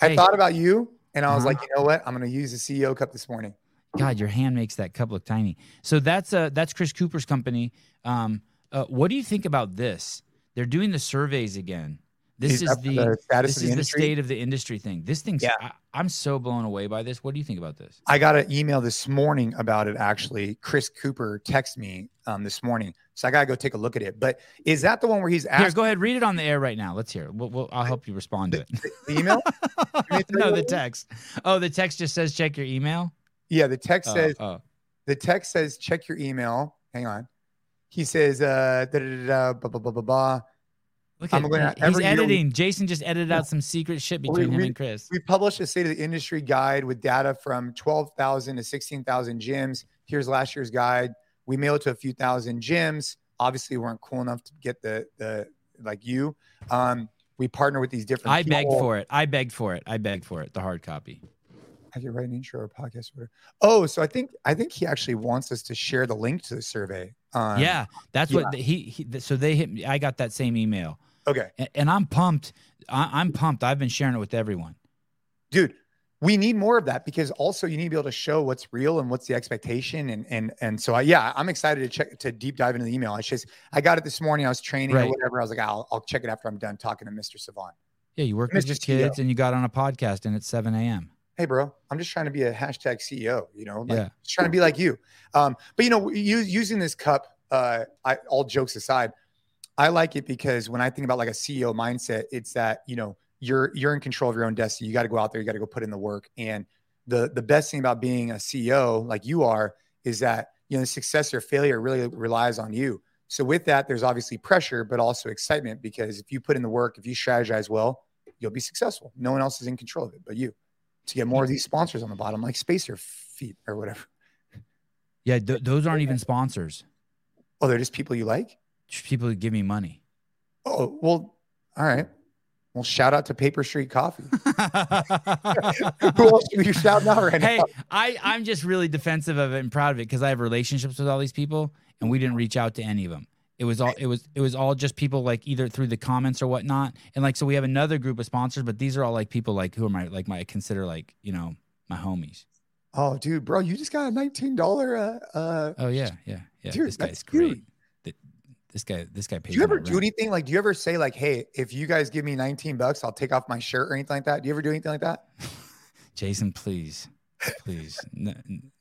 I thought about you and I was Uh-huh. like, you know what? I'm going to use the CEO cup this morning. God, your hand makes that cup look tiny. So that's uh that's Chris Cooper's company. Um, uh, what do you think about this? They're doing the surveys again. This is that the, the this is the the state of the industry thing. This thing's Yeah. I, I'm so blown away by this. What do you think about this? I got an email this morning about it. Actually, Chris Cooper texted me um, this morning, so I gotta go take a look at it. But is that the one where he's Here, asking go ahead, read it on the air right now. Let's hear it. We'll, we'll, I'll help you respond to it. the email? me tell you no, the text. Oh, the text just says check your email. Yeah, the text Oh, says oh. the text says check your email. Hang on. He says uh da, da, da, da, blah, blah, blah, blah, blah. Look I'm at gonna- he's every year we- editing. Jason just edited out some secret shit We- between him and Chris. We published a state of the industry guide with data from 12,000 to 16,000 gyms. Here's last year's guide. We mailed it to a few thousand gyms. Obviously, we weren't cool enough to get the the like you. Um, we partner with these different. I begged for it. I begged for it. I begged for it. The hard copy. I could write an intro or podcast. Or whatever. Oh, so I think I think he actually wants us to share the link to the survey. Um, yeah, that's what he, he. So they hit me. I got that same email, Okay, and, and I'm pumped. I, I'm pumped. I've been sharing it with everyone. dude. We need more of that because also you need to be able to show what's real and what's the expectation and and and so I, yeah, I'm excited to check to deep dive into the email. I just I got it this morning. I was training or whatever. I was like, I'll I'll check it after I'm done talking to Mr. Savant. Yeah, you work Mr. with your kids, and you got on a podcast, and it's 7 a.m. Hey, bro, I'm just trying to be a hashtag CEO. You know, like, Yeah. just trying to be like you. Um, but you know, you, using this cup, uh, I all jokes aside, I like it because when I think about like a CEO mindset, it's that you know you're you're in control of your own destiny. You got to go out there, you got to go put in the work. And the the best thing about being a CEO like you are is that you know the success or failure really relies on you. So with that, there's obviously pressure, but also excitement because if you put in the work, if you strategize well, you'll be successful. No one else is in control of it but you. To get more of these sponsors on the bottom, like Spacer Feet or whatever. Yeah, th- those aren't even sponsors. Oh, they're just people you like. Just people who give me money. Oh, well, all right. Well, shout out to Paper Street Coffee. Who else are you shout out right hey, now? I I'm just really defensive of it and proud of it because I have relationships with all these people, and we didn't reach out to any of them. It was all it was it was all just people like either through the comments or whatnot, and like so we have another group of sponsors, but these are all like people like who are my like my consider like you know my homies. Oh, dude, bro, you just got a nineteen dollar. Uh, uh, Oh yeah, yeah, yeah. Dude, this guy's great. This guy, this guy pays. do you ever do rent. anything like? Do you ever say like, "Hey, if you guys give me nineteen bucks, I'll take off my shirt" or anything like that? Do you ever do anything like that? Jason, please, please, no,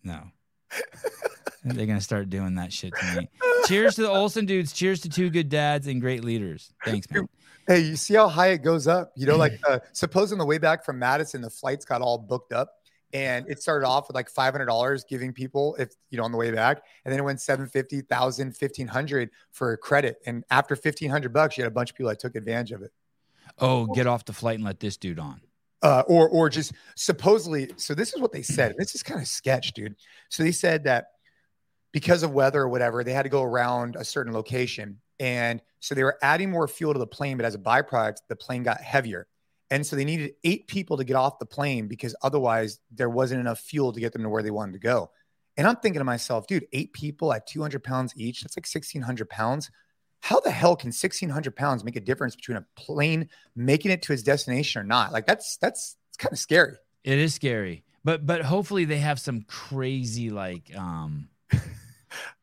no. They're gonna start doing that shit to me. Cheers to the Olsen dudes. Cheers to two good dads and great leaders. Thanks, man. Hey, you see how high it goes up? You know, like uh, suppose on the way back from Madison, the flights got all booked up, and it started off with like five hundred dollars giving people if you know on the way back, and then it went 750, 1000, 1500 for a credit, and after fifteen hundred bucks, you had a bunch of people that took advantage of it. Oh, get off the flight and let this dude on. uh, or or just supposedly. So this is what they said. This is kind of sketch, dude. So they said that because of weather or whatever, they had to go around a certain location, and so they were adding more fuel to the plane. But as a byproduct, the plane got heavier, and so they needed eight people to get off the plane because otherwise there wasn't enough fuel to get them to where they wanted to go. And I'm thinking to myself, dude, eight people at 200 pounds each, that's like 1,600 pounds. How the hell can 1,600 pounds make a difference between a plane making it to its destination or not? Like that's that's it's kind of scary. It is scary, but but hopefully they have some crazy like um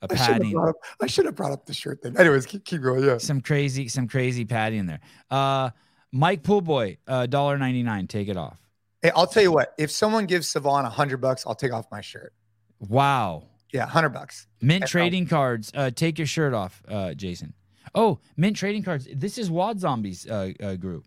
a I should, have padding, brought up, I should have brought up the shirt then. Anyways, keep, keep going. Yeah. some crazy some crazy padding in there. Uh, Mike Poolboy, uh, dollar ninety nine. Take it off. Hey, I'll tell you what. If someone gives Sevan a hundred bucks, I'll take off my shirt. Wow. Yeah, hundred bucks. Mint I'll- trading cards. Uh, take your shirt off, uh, Jason. Oh, Mint trading cards. This is Wad Zombies uh, uh, group,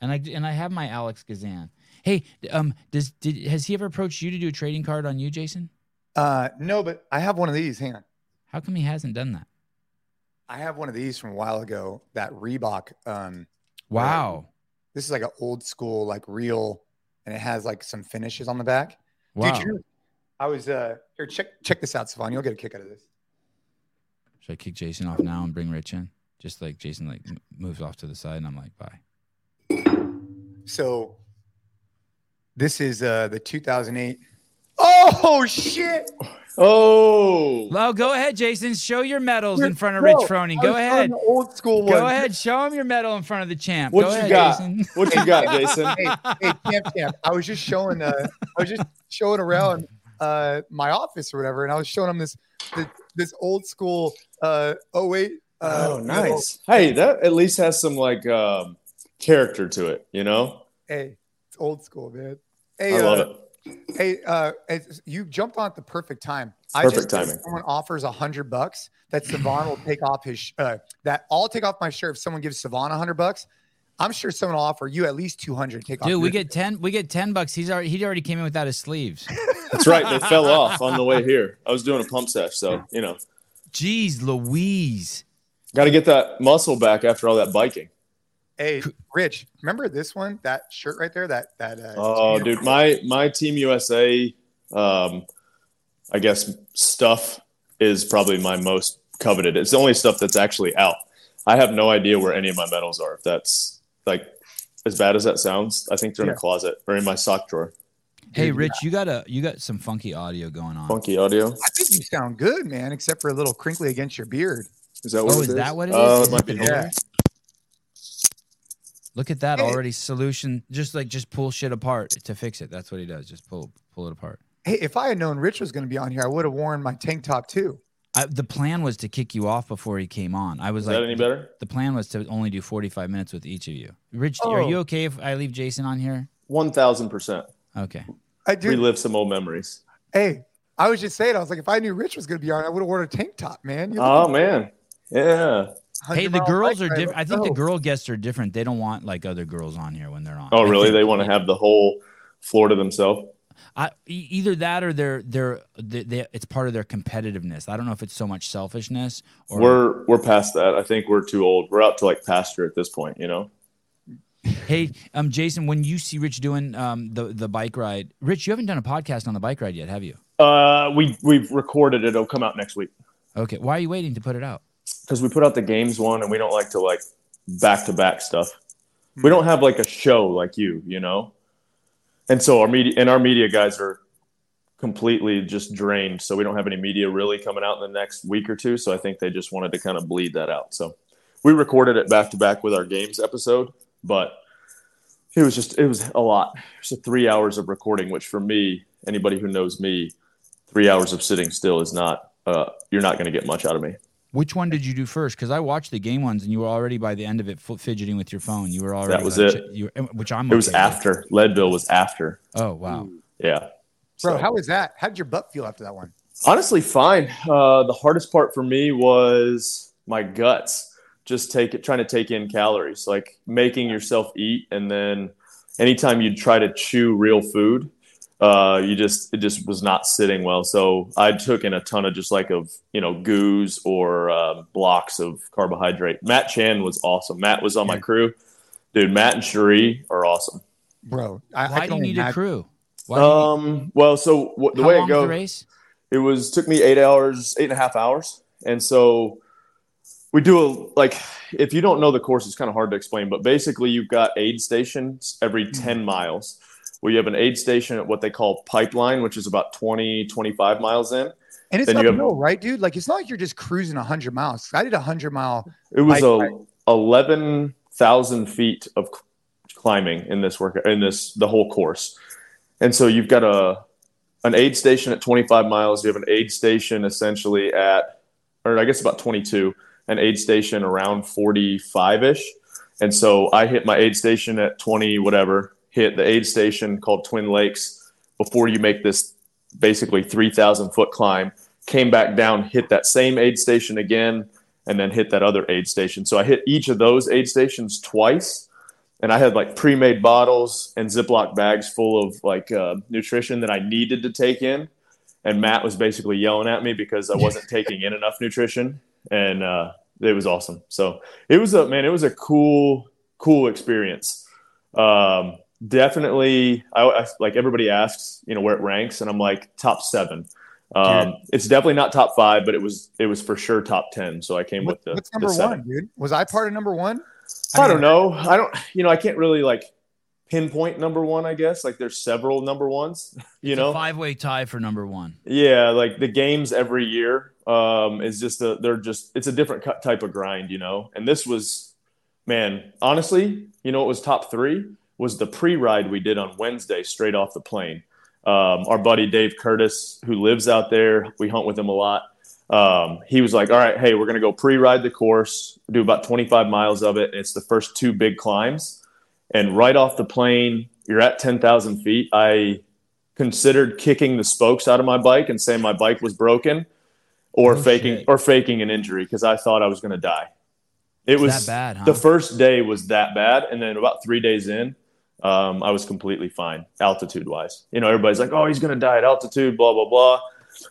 and I and I have my Alex Gazan. Hey, um, does did has he ever approached you to do a trading card on you, Jason? Uh, no, but I have one of these. Hang on. How come he hasn't done that? I have one of these from a while ago. That Reebok. Um, Wow, this is like an old school, like real, and it has like some finishes on the back. wow. Dude, you- I was uh here. Check check this out, Savon. You'll get a kick out of this. Should I kick Jason off now and bring Rich in? Just like Jason like moves off to the side, and I'm like, bye. So this is uh the 2008. Oh shit! Oh, Well, go ahead, Jason. Show your medals in front of Bro, Rich Froning. Go was on ahead. Old school one. Go ahead. Show him your medal in front of the champ. What go you ahead, got? Jason. what you got, Jason? Hey, hey, camp, camp. I was just showing. Uh, I was just showing around uh my office or whatever, and I was showing him this this, this old school uh 08. Uh, oh, nice. Hey, that at least has some like um, character to it. You know, Hey, it's old school, man. Hey, I love uh, it. Hey, uh, you jumped on at the perfect time. Perfect just think timing. if Someone offers a hundred bucks that Sevan will take off his. Uh, that I'll take off my shirt if someone gives Sevan a hundred bucks. I'm sure someone will offer you at least two hundred. Take off. Dude, we get ten. We get ten bucks. He's already. He already came in without his sleeves. That's right. They fell off on the way here. I was doing a pump sesh, so you know. Jeez, Louise. Got to get that muscle back after all that biking. Hey, Rich, remember this one? That shirt right there? That that. Uh, Oh, team- dude, my my Team USA, um, I guess stuff is probably my most coveted. It's the only stuff that's actually out. I have no idea where any of my medals are. If that's like as bad as that sounds, I think they're in Yeah. a closet or in my sock drawer. Hey, Dude, Rich, you got a you got some funky audio going on. Funky audio. I think you sound good, man, except for a little crinkly against your beard. Is that what it is? Oh, it is that what it is? Uh, it might be. Yeah. Look at that Hey. already solution. Just like just pull shit apart to fix it. That's what he does. Just pull pull it apart. Hey, if I had known Rich was going to be on here, I would have worn my tank top too. I, the plan was to kick you off before he came on. I was Is like, that any better? the plan was to only do 45 minutes with each of you. Rich, are Oh. you okay if I leave Jason on here? One thousand percent. Okay. I do. Relive some old memories. Hey, I was just saying, I was like, if I knew Rich was going to be on, I would have worn a tank top, man. Oh man, yeah. Hey, the girls are different. I Let's think the girl guests are different. They don't want like other girls on here when they're on. Oh really? They want to have the whole floor to themselves. I, either that or they're they're they, they, it's part of their competitiveness. I don't know if it's so much selfishness or We're we're past that. I think we're too old. We're out to like pasture at this point. You know. Hey, um, Jason, when you see Rich doing um the the bike ride, Rich, you haven't done a podcast on the bike ride yet, have you? Uh, we we've recorded it. It'll come out next week Okay, why are you waiting to put it out? Because we put out the games one, and we don't like to like back to back stuff. We don't have like a show like you, you know. And so our media and our media guys are completely just drained. So we don't have any media really coming out in the next week or two. So I think they just wanted to kind of bleed that out. So we recorded it back to back with our games episode, but it was just it was a lot. A three hours of recording, which for me, anybody who knows me, three hours of sitting still is not. Uh, you're not going to get much out of me. Which one did you do first? Because I watched the game ones, and you were already by the end of it f- fidgeting with your phone. You were already That was like, it. ch- You which I'm. It was okay with. after Leadville was after. Oh wow! Yeah. Bro, So- how was that? How did your butt feel after that one? Honestly, fine. Uh, the hardest part for me was my guts. Just take it, trying to take in calories, like making yourself eat, and then anytime you try to chew real food, uh, you just it just was not sitting well. So I took in a ton of just like of you know goos or um, blocks of carbohydrate. Matt Chan was awesome. Matt was on my crew, dude. Matt and Cherie are awesome. Bro, I, I Why can do you only need a crew? Why do need- Um. Well, so w- the how way it goes, the race? it was took me eight hours eight and a half hours and so we do a like if you don't know the course it's kind of hard to explain but basically you've got aid stations every 10 miles where you have an aid station at what they call pipeline which is about 20 25 miles in And it's then you have- right, dude? Like, it's not like you're just cruising 100 miles. I did a 100 mile. it was a 11,000 feet of climbing in this work in this the whole course and so you've got a an aid station at 25 miles you have an aid station essentially at or i guess about 22 an aid station around 45ish and so i hit my aid station at 20 whatever hit the aid station called twin lakes before you make this basically 3000 foot climb came back down hit that same aid station again and then hit that other aid station so i hit each of those aid stations twice and I had like pre-made bottles and Ziploc bags full of like uh, nutrition that I needed to take in. And Matt was basically yelling at me because I wasn't taking in enough nutrition, and uh, it was awesome. So it was a man, it was a cool, cool experience. Um, definitely, I, I like everybody asks, you know, where it ranks, and I'm like top seven. Um, it's definitely not top five, but it was it was for sure top ten. So I came What, with the what's the number seven. one, dude? Was I part of number one? I don't know. I don't, you know, I can't really like pinpoint number one, I guess. Like there's several number ones, you know? five way tie for number one. Yeah. Like the games every year um, is just a, they're just, it's a different cut- type of grind, you know? And this was, man, honestly, you know, it was top three was the pre ride we did on Wednesday straight off the plane. Um, our buddy Dave Curtis, who lives out there, we hunt with him a lot. Um, he was like, "All right, hey, we're gonna go pre-ride the course, do about 25 miles of it. It's the first two big climbs, and right off the plane, you're at 10,000 feet. I considered kicking the spokes out of my bike and saying my bike was broken, or No faking shit. or faking an injury because I thought I was gonna die. It It's was that bad, huh? the first day was that bad, and then about three days in, um, I was completely fine altitude wise. You know, everybody's like, "Oh, he's gonna die at altitude," blah blah blah.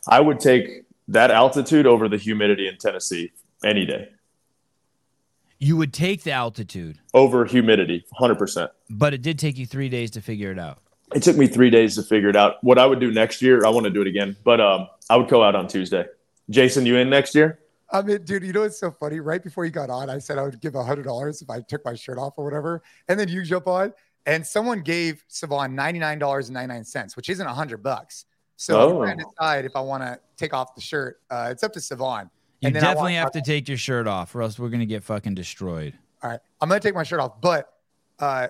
I would take that altitude over the humidity in Tennessee any day. You would take the altitude, over humidity, hundred percent. but it did take you three days to figure it out. It took me three days to figure it out. What I would do next year, I want to do it again, but um, I would go out on Tuesday. Jason, you in next year? I mean, dude, you know what's so funny? Right before you got on, I said I would give a hundred dollars if I took my shirt off or whatever, and then you jump on, and someone gave Sevan ninety nine dollars and ninety nine cents, which isn't a hundred bucks. So Oh. I'm trying to decide if I want to take off the shirt. Uh, it's up to Sevan. You then definitely want- have to take your shirt off, or else we're gonna get fucking destroyed. All right, I'm gonna take my shirt off, but uh,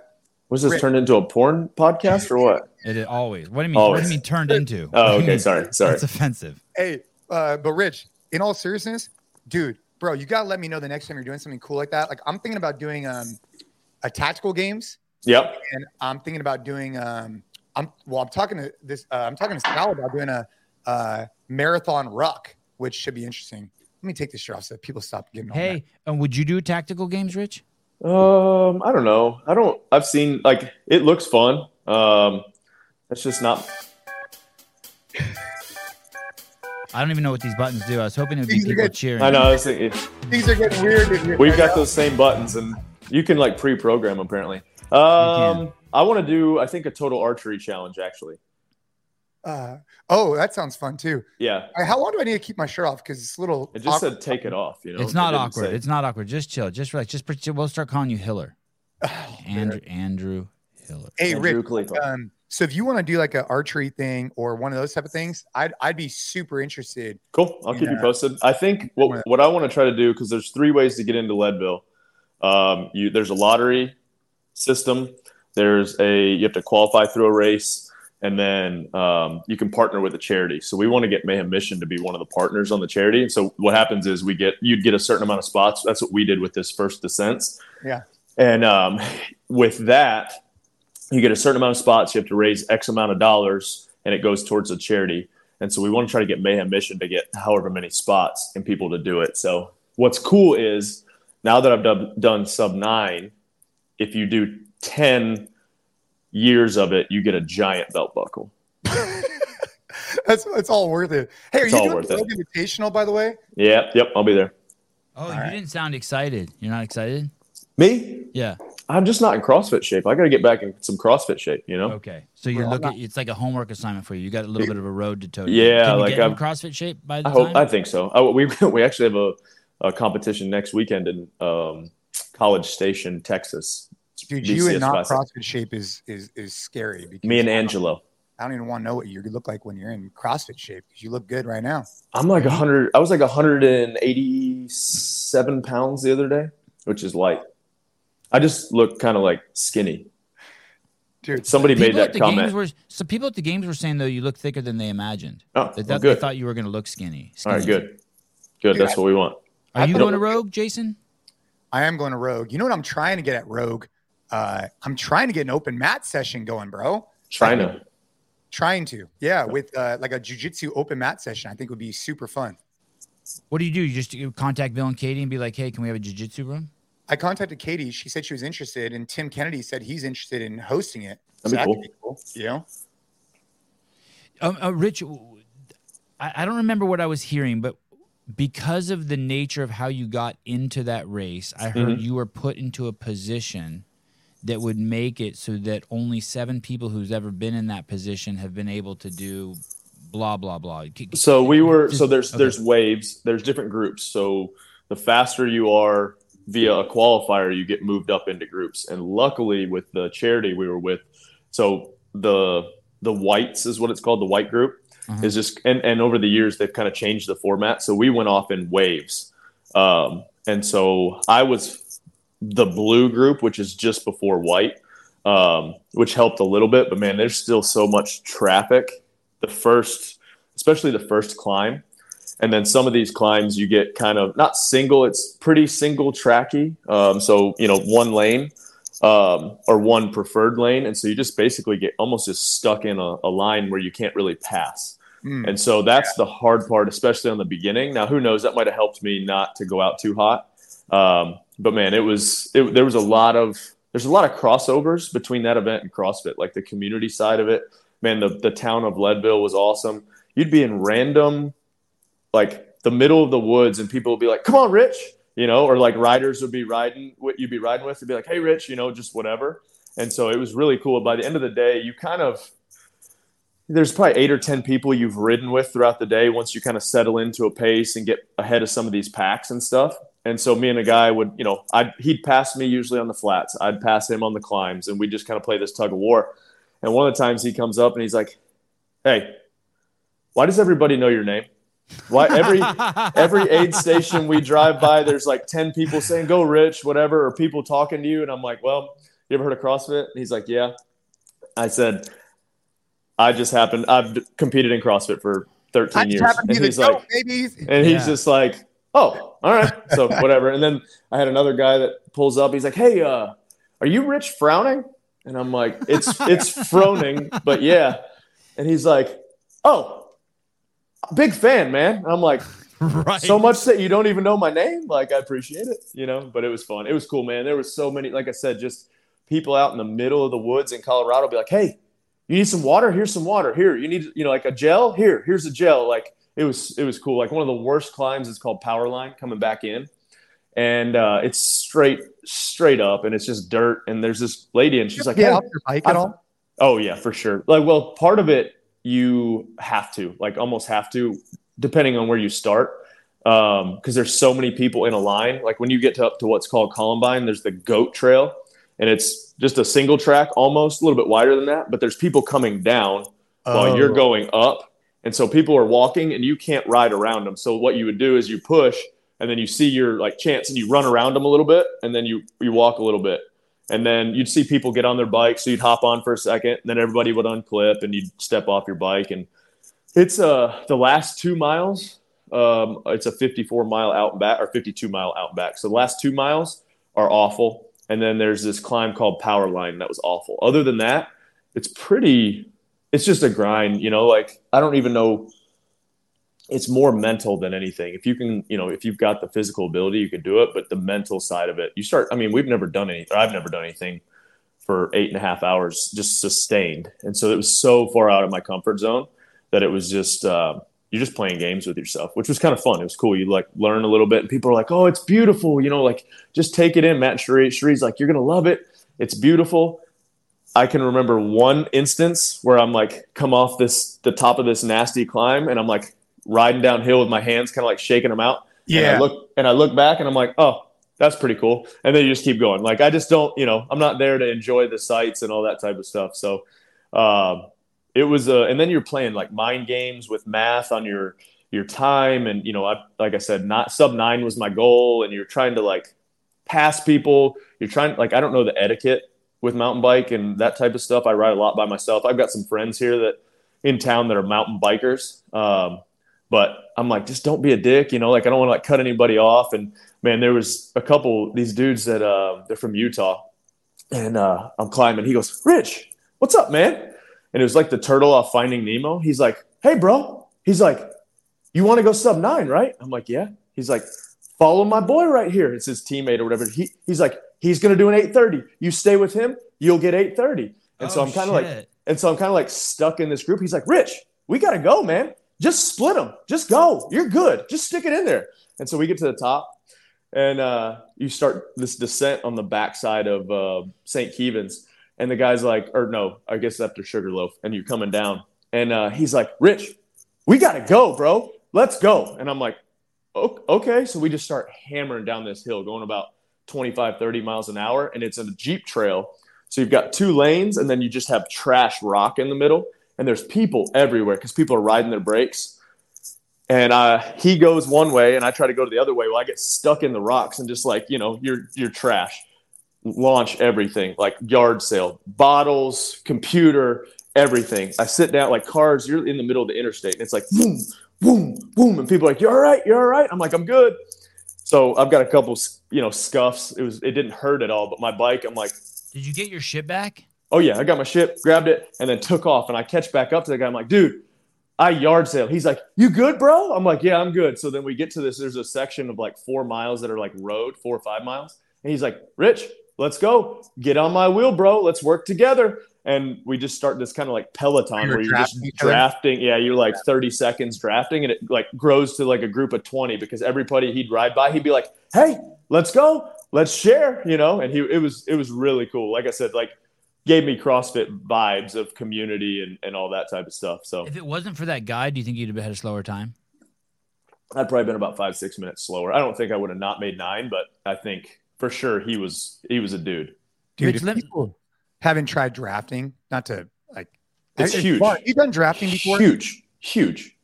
Was this Rick. turned into a porn podcast or what? It, it always. What do you mean? What do you mean turned into? Oh, What do you okay. mean? Sorry, sorry. That's offensive. hey, uh, but Rich, in all seriousness, dude, bro, you gotta let me know the next time you're doing something cool like that. Like I'm thinking about doing um, a tactical games. Yep. and I'm thinking about doing. Um, I'm well. I'm talking to this. Uh, I'm talking to Sal about doing a uh, marathon ruck, which should be interesting. Let me take this shirt off so that people stop getting. on. Hey, and would you do tactical games, Rich? Um, I don't know. I don't. I've seen like it looks fun. Um, that's just not. I don't even know what these buttons do. I was hoping it would be These are people good. cheering. I know. I was thinking, things are getting weird. we've right got now. those same buttons, and you can like pre-program apparently. Um, I want to do. I think a total archery challenge actually. Uh, oh, that sounds fun too. Yeah, All right, how long do I need to keep my shirt off? Because it's a little. it just awkward. said take it off. You know, It's not didn't awkward. say- It's not awkward. Just chill. Just relax. Just pretend- we'll start calling you Hiller. Oh, Andrew Andrew Hiller. Hey, Andrew Rick. Um, so if you want to do like an archery thing or one of those type of things, I'd I'd be super interested. Cool. I'll keep you posted. I think what what I want to try to do because there's three ways to get into Leadville. Um, you there's a lottery system. There's a you have to qualify through a race, and then um, you can partner with a charity. So we want to get Mayhem Mission to be one of the partners on the charity. And so what happens is we get you'd get a certain amount of spots. That's what we did with this first descents. Yeah. And um, with that, you get a certain amount of spots. You have to raise X amount of dollars, and it goes towards a charity. And so we want to try to get Mayhem Mission to get however many spots and people to do it. So what's cool is now that I've done, done sub nine, if you do 10 years of it, you get a giant belt buckle. That's it's all worth it. Hey, are It's you all doing worth the it. Rogue Invitational by the way? Yeah, yep, I'll be there. Oh, you right. didn't sound excited. You're not excited? Me? Yeah. I'm just not in CrossFit shape. I got to get back in some CrossFit shape, you know? Okay. So you're Well, I'm looking. It's like a homework assignment for you. You got a little bit of a road to toe. Yeah, Can you like get I'm- CrossFit shape by the I hope, time. I think so. Oh, we, we actually have a, a competition next weekend in um, College Station, Texas. Dude, you in not Classic. CrossFit shape is is is scary. Because Me and Angelo. I don't even want to know what you look like when you're in CrossFit shape because you look good right now. I'm like 100. I was like 187 pounds the other day, which is light. I just look kind of like skinny. Dude, Somebody made People at that the comment. games were so people at the games were saying though you look thicker than they imagined. oh, They, well, thought, they good. thought you were going to look skinny. All right, skinny. good. Good. That's what we want. Are you going to Rogue, Jason? I am going to Rogue. You know what I'm trying to get at Rogue? Uh, I'm trying to get an open mat session going, bro. China. Trying to, yeah, with uh, like a jujitsu open mat session. I think would be super fun. What do you do? You just you contact Bill and Katie and be like, "Hey, can we have a jiu-jitsu room?" I contacted Katie. She said she was interested, and Tim Kennedy said he's interested in hosting it. That'd be that cool. could cool. You know, Um, uh, Rich, I, I don't remember what I was hearing, but because of the nature of how you got into that race, I heard Mhm. you were put into a position that would make it so that only seven people who's ever been in that position have been able to do blah blah blah. So we were. So there's okay. there's waves. There's different groups. So the faster you are via a qualifier, you get moved up into groups. And luckily, with the charity we were with, so the the whites is what it's called. The white group Uh-huh. is just and and over the years they've kind of changed the format. So we went off in waves. Um, and so I was the blue group, which is just before white, um, which helped a little bit. But man, there's still so much traffic. The first, especially the first climb, and then some of these climbs you get kind of not single. It's pretty single tracky. Um, so you know one lane um, or one preferred lane, and so you just basically get almost just stuck in a, a line where you can't really pass. Hmm. And so that's the hard part, especially on the beginning. Now, who knows? That might have helped me not to go out too hot. Um, but man, it was it, there was a lot of there's a lot of crossovers between that event and CrossFit, like the community side of it. Man, the the town of Leadville was awesome. You'd be in random, like the middle of the woods, and people would be like, "Come on, Rich." you know, or like riders would be riding what you'd be riding with, would be like, hey, Rich, you know, just whatever. And so it was really cool. By the end of the day, you kind of there's probably eight or ten people you've ridden with throughout the day once you kind of settle into a pace and get ahead of some of these packs and stuff. And so me and a guy would, you know, I'd, he'd pass me usually on the flats. I'd pass him on the climbs, and we just kind of play this tug of war. And one of the times he comes up and he's like, "Hey, why does everybody know your name? Why every every aid station we drive by, there's like ten people saying "Go Rich," whatever, or people talking to you." And I'm like, "Well, you ever heard of CrossFit?" And he's like, "Yeah." I said, "I just happened. I've competed in CrossFit for 13 years." and he's like, babies. and he's Yeah. just like, "Oh, all right." So whatever. And then I had another guy that pulls up. He's like, "Hey, uh, are you Rich Frowning?" And I'm like, "It's it's Froning, but yeah." And he's like, "Oh, big fan, man." And I'm like, right. "So much that you don't even know my name? Like, I appreciate it, you know." But it was fun. It was cool, man. There was so many, like I said, just people out in the middle of the woods in Colorado be like, "Hey, you need some water? Here's some water. Here, you need, you know, like a gel. Here, here's a gel." Like it was, it was cool. Like one of the worst climbs is called Power Line coming back in, and uh, it's straight, straight up, and it's just dirt. And there's this lady, and she's like, Get "Hey, your bike at all? Oh yeah, for sure. Like, well, part of it you have to, like, almost have to, depending on where you start, because there's so many people in a line. Like when you get to up to what's called Columbine, there's the Goat Trail, and it's just a single track, almost a little bit wider than that. But there's people coming down while you're Oh. going up, and so people are walking, and you can't ride around them. So what you would do is you push, and then you see your like chance, and you run around them a little bit, and then you you walk a little bit. And then you'd see people get on their bike. so you'd hop on for a second and then everybody would unclip and you'd step off your bike. And it's uh the last two miles um it's a 54 mile out and back or 52 mile out and back. So the last two miles are awful. And then there's this climb called power line that was awful. Other than that it's pretty it's just a grind you know like i don't even know it's more mental than anything. If you can, you know, if you've got the physical ability, you can do it. But the mental side of it, you start. I mean, we've never done anything. I've never done anything for eight and a half hours just sustained, and so it was so far out of my comfort zone that it was just uh, you're just playing games with yourself, which was kind of fun. It was cool. You like learn a little bit, and people are like, "Oh, it's beautiful," you know, like just take it in. Matt Cherie, Cherie's like, "You're gonna love it. It's beautiful." I can remember one instance where I'm like come off this the top of this nasty climb and I'm like riding downhill with my hands kind of like shaking them out. And I look and I look back and I'm like, oh, that's pretty cool. And then you just keep going. Like I just don't, you know, I'm not there to enjoy the sights and all that type of stuff. So um, it was uh, and then you're playing like mind games with math on your your time and you know I, like i said not sub nine was my goal and you're trying to like pass people you're trying like i don't know the etiquette with mountain bike and that type of stuff. I ride a lot by myself. I've got some friends here that in town that are mountain bikers. Um, but i'm like just don't be a dick you know like i don't want to like cut anybody off. And man there was a couple these dudes that uh, they're from utah. And uh, i'm climbing. He goes rich what's up man? And it was like the turtle off finding nemo. He's like hey bro. He's like you want to go sub nine right? I'm like yeah. He's like follow my boy right here. It's his teammate or whatever. He, he's like he's going to do an 830 you stay with him you'll get 830 and so Oh, i'm kind of like and so i'm kind of like stuck in this group. He's like rich we got to go man. Just split them just go. You're good. Just stick it in there. And so we get to the top and uh, you start this descent on the backside of uh, st kevin's. And the guy's like or no i guess after sugarloaf and you're coming down. And uh, he's like rich we got to go bro. Let's go. And i'm like okay. So we just start hammering down this hill going about 25 30 miles an hour and it's a jeep trail. So you've got two lanes and then you just have trash rock in the middle and there's people everywhere because people are riding their brakes. And uh, he goes one way and i try to go to the other way. Well i get stuck in the rocks and just like you know you're you're trash. Launch everything like yard sale bottles computer everything. I sit down like cars you're in the middle of the interstate and it's like boom boom boom and people are like you're all right? You're all right? I'm like i'm good so i've got a couple you know scuffs it was it didn't hurt at all but my bike i'm like Did you get your shit back? oh yeah, I got my ship, grabbed it, and then took off. And I catch back up to the guy. I'm like, dude, I yard sale. He's like, you good, bro? I'm like, yeah, I'm good. So then we get to this. There's a section of like four miles that are like road, four or five miles. And he's like, Rich, let's go. Get on my wheel, bro. Let's work together. And we just start this kind of like peloton You're where you're just drafting each drafting. Yeah, you're like 30 seconds drafting, and it like grows to like a group of 20 because everybody he'd ride by, he'd be like, "Hey, let's go, let's share," you know. And he it was it was really cool. Like I said, like gave me CrossFit vibes of community and and all that type of stuff. So If it wasn't for that guy, do you think you'd have had a slower time? I'd probably been about five six minutes slower. I don't think I would have not made nine, but I think for sure he was he was a dude. Dude, Rich, if let- people haven't tried drafting, not to like, It's huge. fun. You done drafting before? Huge, huge.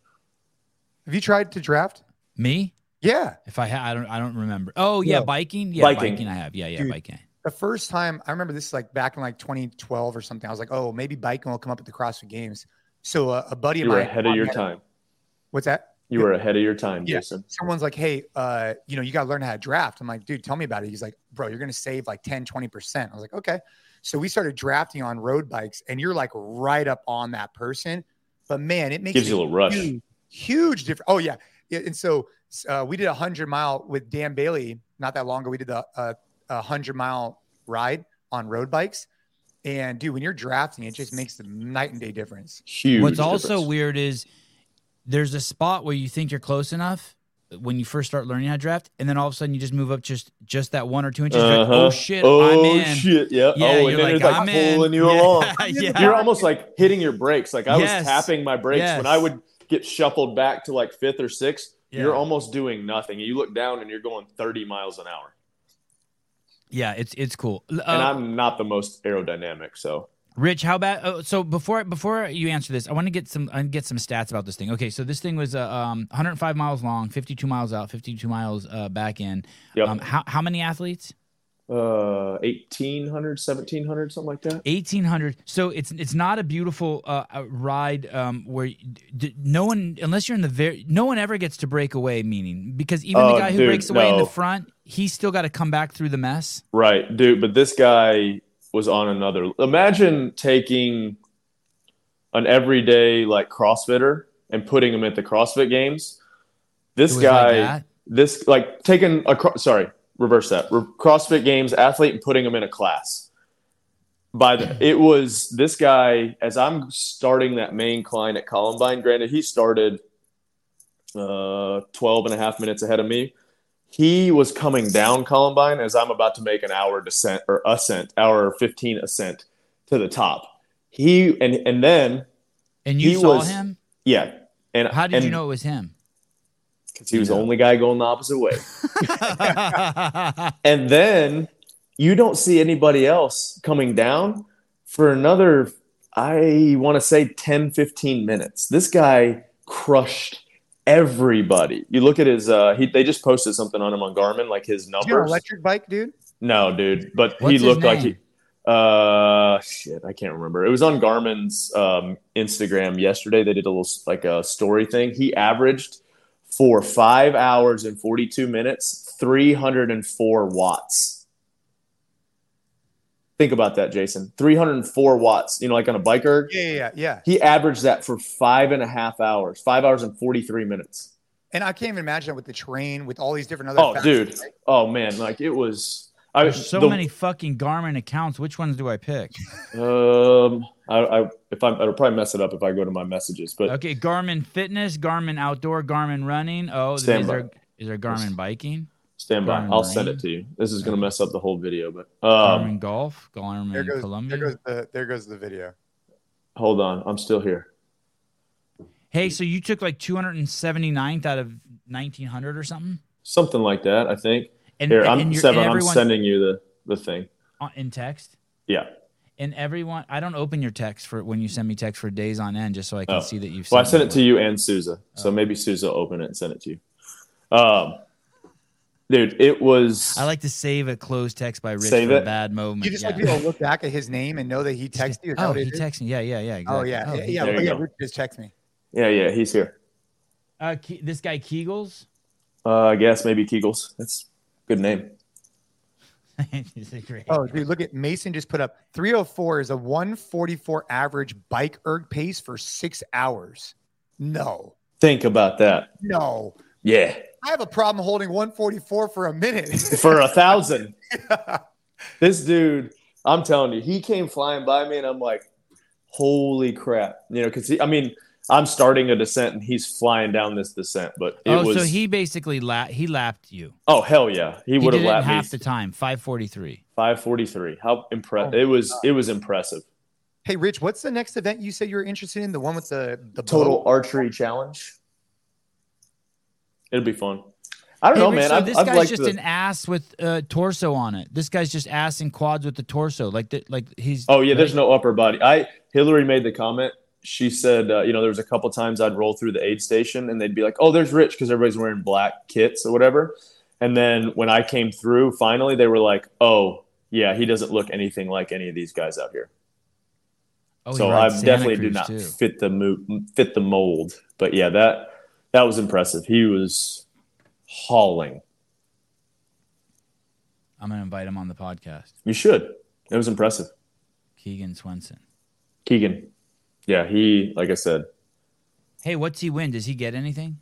Have you tried to draft? Me? Yeah. If I ha- I don't I don't remember. Oh yeah, No. biking. Yeah, Biking. biking. I have. Yeah, yeah, Dude. biking. The first time I remember this like back in like 2012 or something. I was like, oh, maybe biking will come up at the CrossFit Games. So uh, a buddy of You were mine. ahead of your time. What's that? You were ahead of your time, Yeah. Jason. Someone's like, hey, uh, you know, you got to learn how to draft. I'm like, dude, tell me about it. He's like, bro, you're going to save like 10, 20%. I was like, okay. So we started drafting on road bikes and you're like right up on that person. But man, it makes Gives you a little rush. huge, huge difference. Oh yeah. Yeah, And so uh, we did a hundred mile with Dan Bailey not that long ago. We did the uh, a hundred mile ride on road bikes. And dude, when you're drafting, it just makes the night and day difference. Huge. What's also weird is there's a spot where you think you're close enough when you first start learning how to draft, and then all of a sudden you just move up just just that one or two inches. You're like, Uh-huh. oh shit, Oh I'm in. shit! Yeah. Yeah, oh, and you're then like, it's like I'm in. pulling you yeah. along. yeah. You're almost like hitting your brakes. Like I Yes. was tapping my brakes when I would get shuffled back to like fifth or sixth. Yeah. You're almost doing nothing. You look down and you're going 30 miles an hour. Yeah, it's it's cool. Uh, And I'm not the most aerodynamic, so Rich, how about Oh, so before before you answer this, I want to get some I get some stats about this thing. Okay, so this thing was uh, um 105 miles long, 52 miles out, 52 miles uh, back in. Yep. Um, how how many athletes? uh 1800 1700 something like that 1800 so it's it's not a beautiful uh, uh, ride um where d- no one unless you're in the very no one ever gets to break away meaning because even the Oh, guy who dude, breaks away in the front he's still got to come back through the mess right dude but this guy was on another imagine taking an everyday like crossfitter and putting him at the crossfit games. This was like guy this like taking a cro- sorry reverse that. Re- crossfit games athlete and putting him in a class. By the it was this guy as i'm starting that main climb at columbine granted he started uh 12 and a half minutes ahead of me he was coming down columbine as i'm about to make an hour descent or ascent hour 15 ascent to the top. He and and then and you he saw was- him? Yeah. And how did and, you know it was him? Because he was the only guy going the opposite way. And then you don't see anybody else coming down for another, I want to say 10, 15 minutes. This guy crushed everybody. You look at his, uh, he, they just posted something on him on Garmin, like his You got an numbers. electric bike, dude? No, dude, but What's he looked like he, uh, shit, I can't remember. It was on Garmin's um, Instagram yesterday. They did a little like a story thing. He averaged for five hours and 42 minutes, 304 watts. Think about that, Jason. 304 watts, you know, like on a biker. Yeah, yeah, yeah, yeah. He averaged that for five and a half hours, five hours and 43 minutes. And I can't even imagine with the terrain, with all these different other. Oh, factors, dude. right? Oh, man. Like it was. I, there's so the- many fucking garmin accounts which ones do i pick Um, I, I if I'm, I'll probably mess it up if I go to my messages, but okay garmin fitness garmin outdoor garmin running oh is Stand there by. is there garmin biking stand by. Garmin I'll send it to you. This is gonna mess up the whole video, but um, garmin golf garmin There goes, columbia there goes the there goes the video. hold on, I'm still here. Hey, so you took like 279th out of 1900 or something? Something like that, I think. And, Here, and I'm you're- Seven. and I'm sending you the the thing. uh, in text. Yeah. And everyone, I don't open your text for when you send me text for days on end, just so I can Oh. see that you've. Well, I sent sent it to you and Souza, so Oh. maybe Souza will open it and send it to you. Um, dude, it was. I like to save a closed text by Rich Save for a bad moment. You just yeah. like to be able to look back at his name and know that he texted you. Oh, he it is? texted me. Yeah, yeah, yeah. Oh Exactly. yeah, yeah, he- yeah. There oh, yeah. Rich just text me. yeah, yeah, he's here. Uh, Ke- this guy Kegels. Uh, I guess maybe Kegels. That's a good name. He's a great. Oh, dude, look at Mason just put up 304 is a 144 average bike erg pace for six hours. No, Think about that. no. Yeah, I have a problem holding 144 for a minute. for a thousand. this dude, I'm telling you, he came flying by me, and I'm like, holy crap, you know, because I mean, I'm starting a descent, and he's flying down this descent, but it oh, was so he basically la- he lapped you. oh hell yeah, he He would have it in lapped me half the time, five forty three. 543. How impressive! Oh it was it was impressive. Hey, Rich, what's the next event you said you were interested in? The one with the the Total bow? archery challenge. It'll be fun. I don't Hey, know, Rich, man. so I've, this I've guy's just the- an ass with uh, torso on it. This guy's just ass and quads with the torso, like the, like he's. Oh yeah, there's no upper body. I Hillary made the comment. She said, uh, you know, there was a couple times I'd roll through the aid station and they'd be like, "Oh, there's Rich," because everybody's wearing black kits or whatever. And then when I came through, finally, they were like, "Oh, yeah, he doesn't look anything like any of these guys out here." Oh, he so I rides Santa definitely do not too. fit the mo- fit the mold. But yeah, that that was impressive. He was hauling. I'm gonna invite him on the podcast. You should. It was impressive. Keegan Swenson. Keegan. Yeah, he like I said, Hey, what's he win? Does he get anything?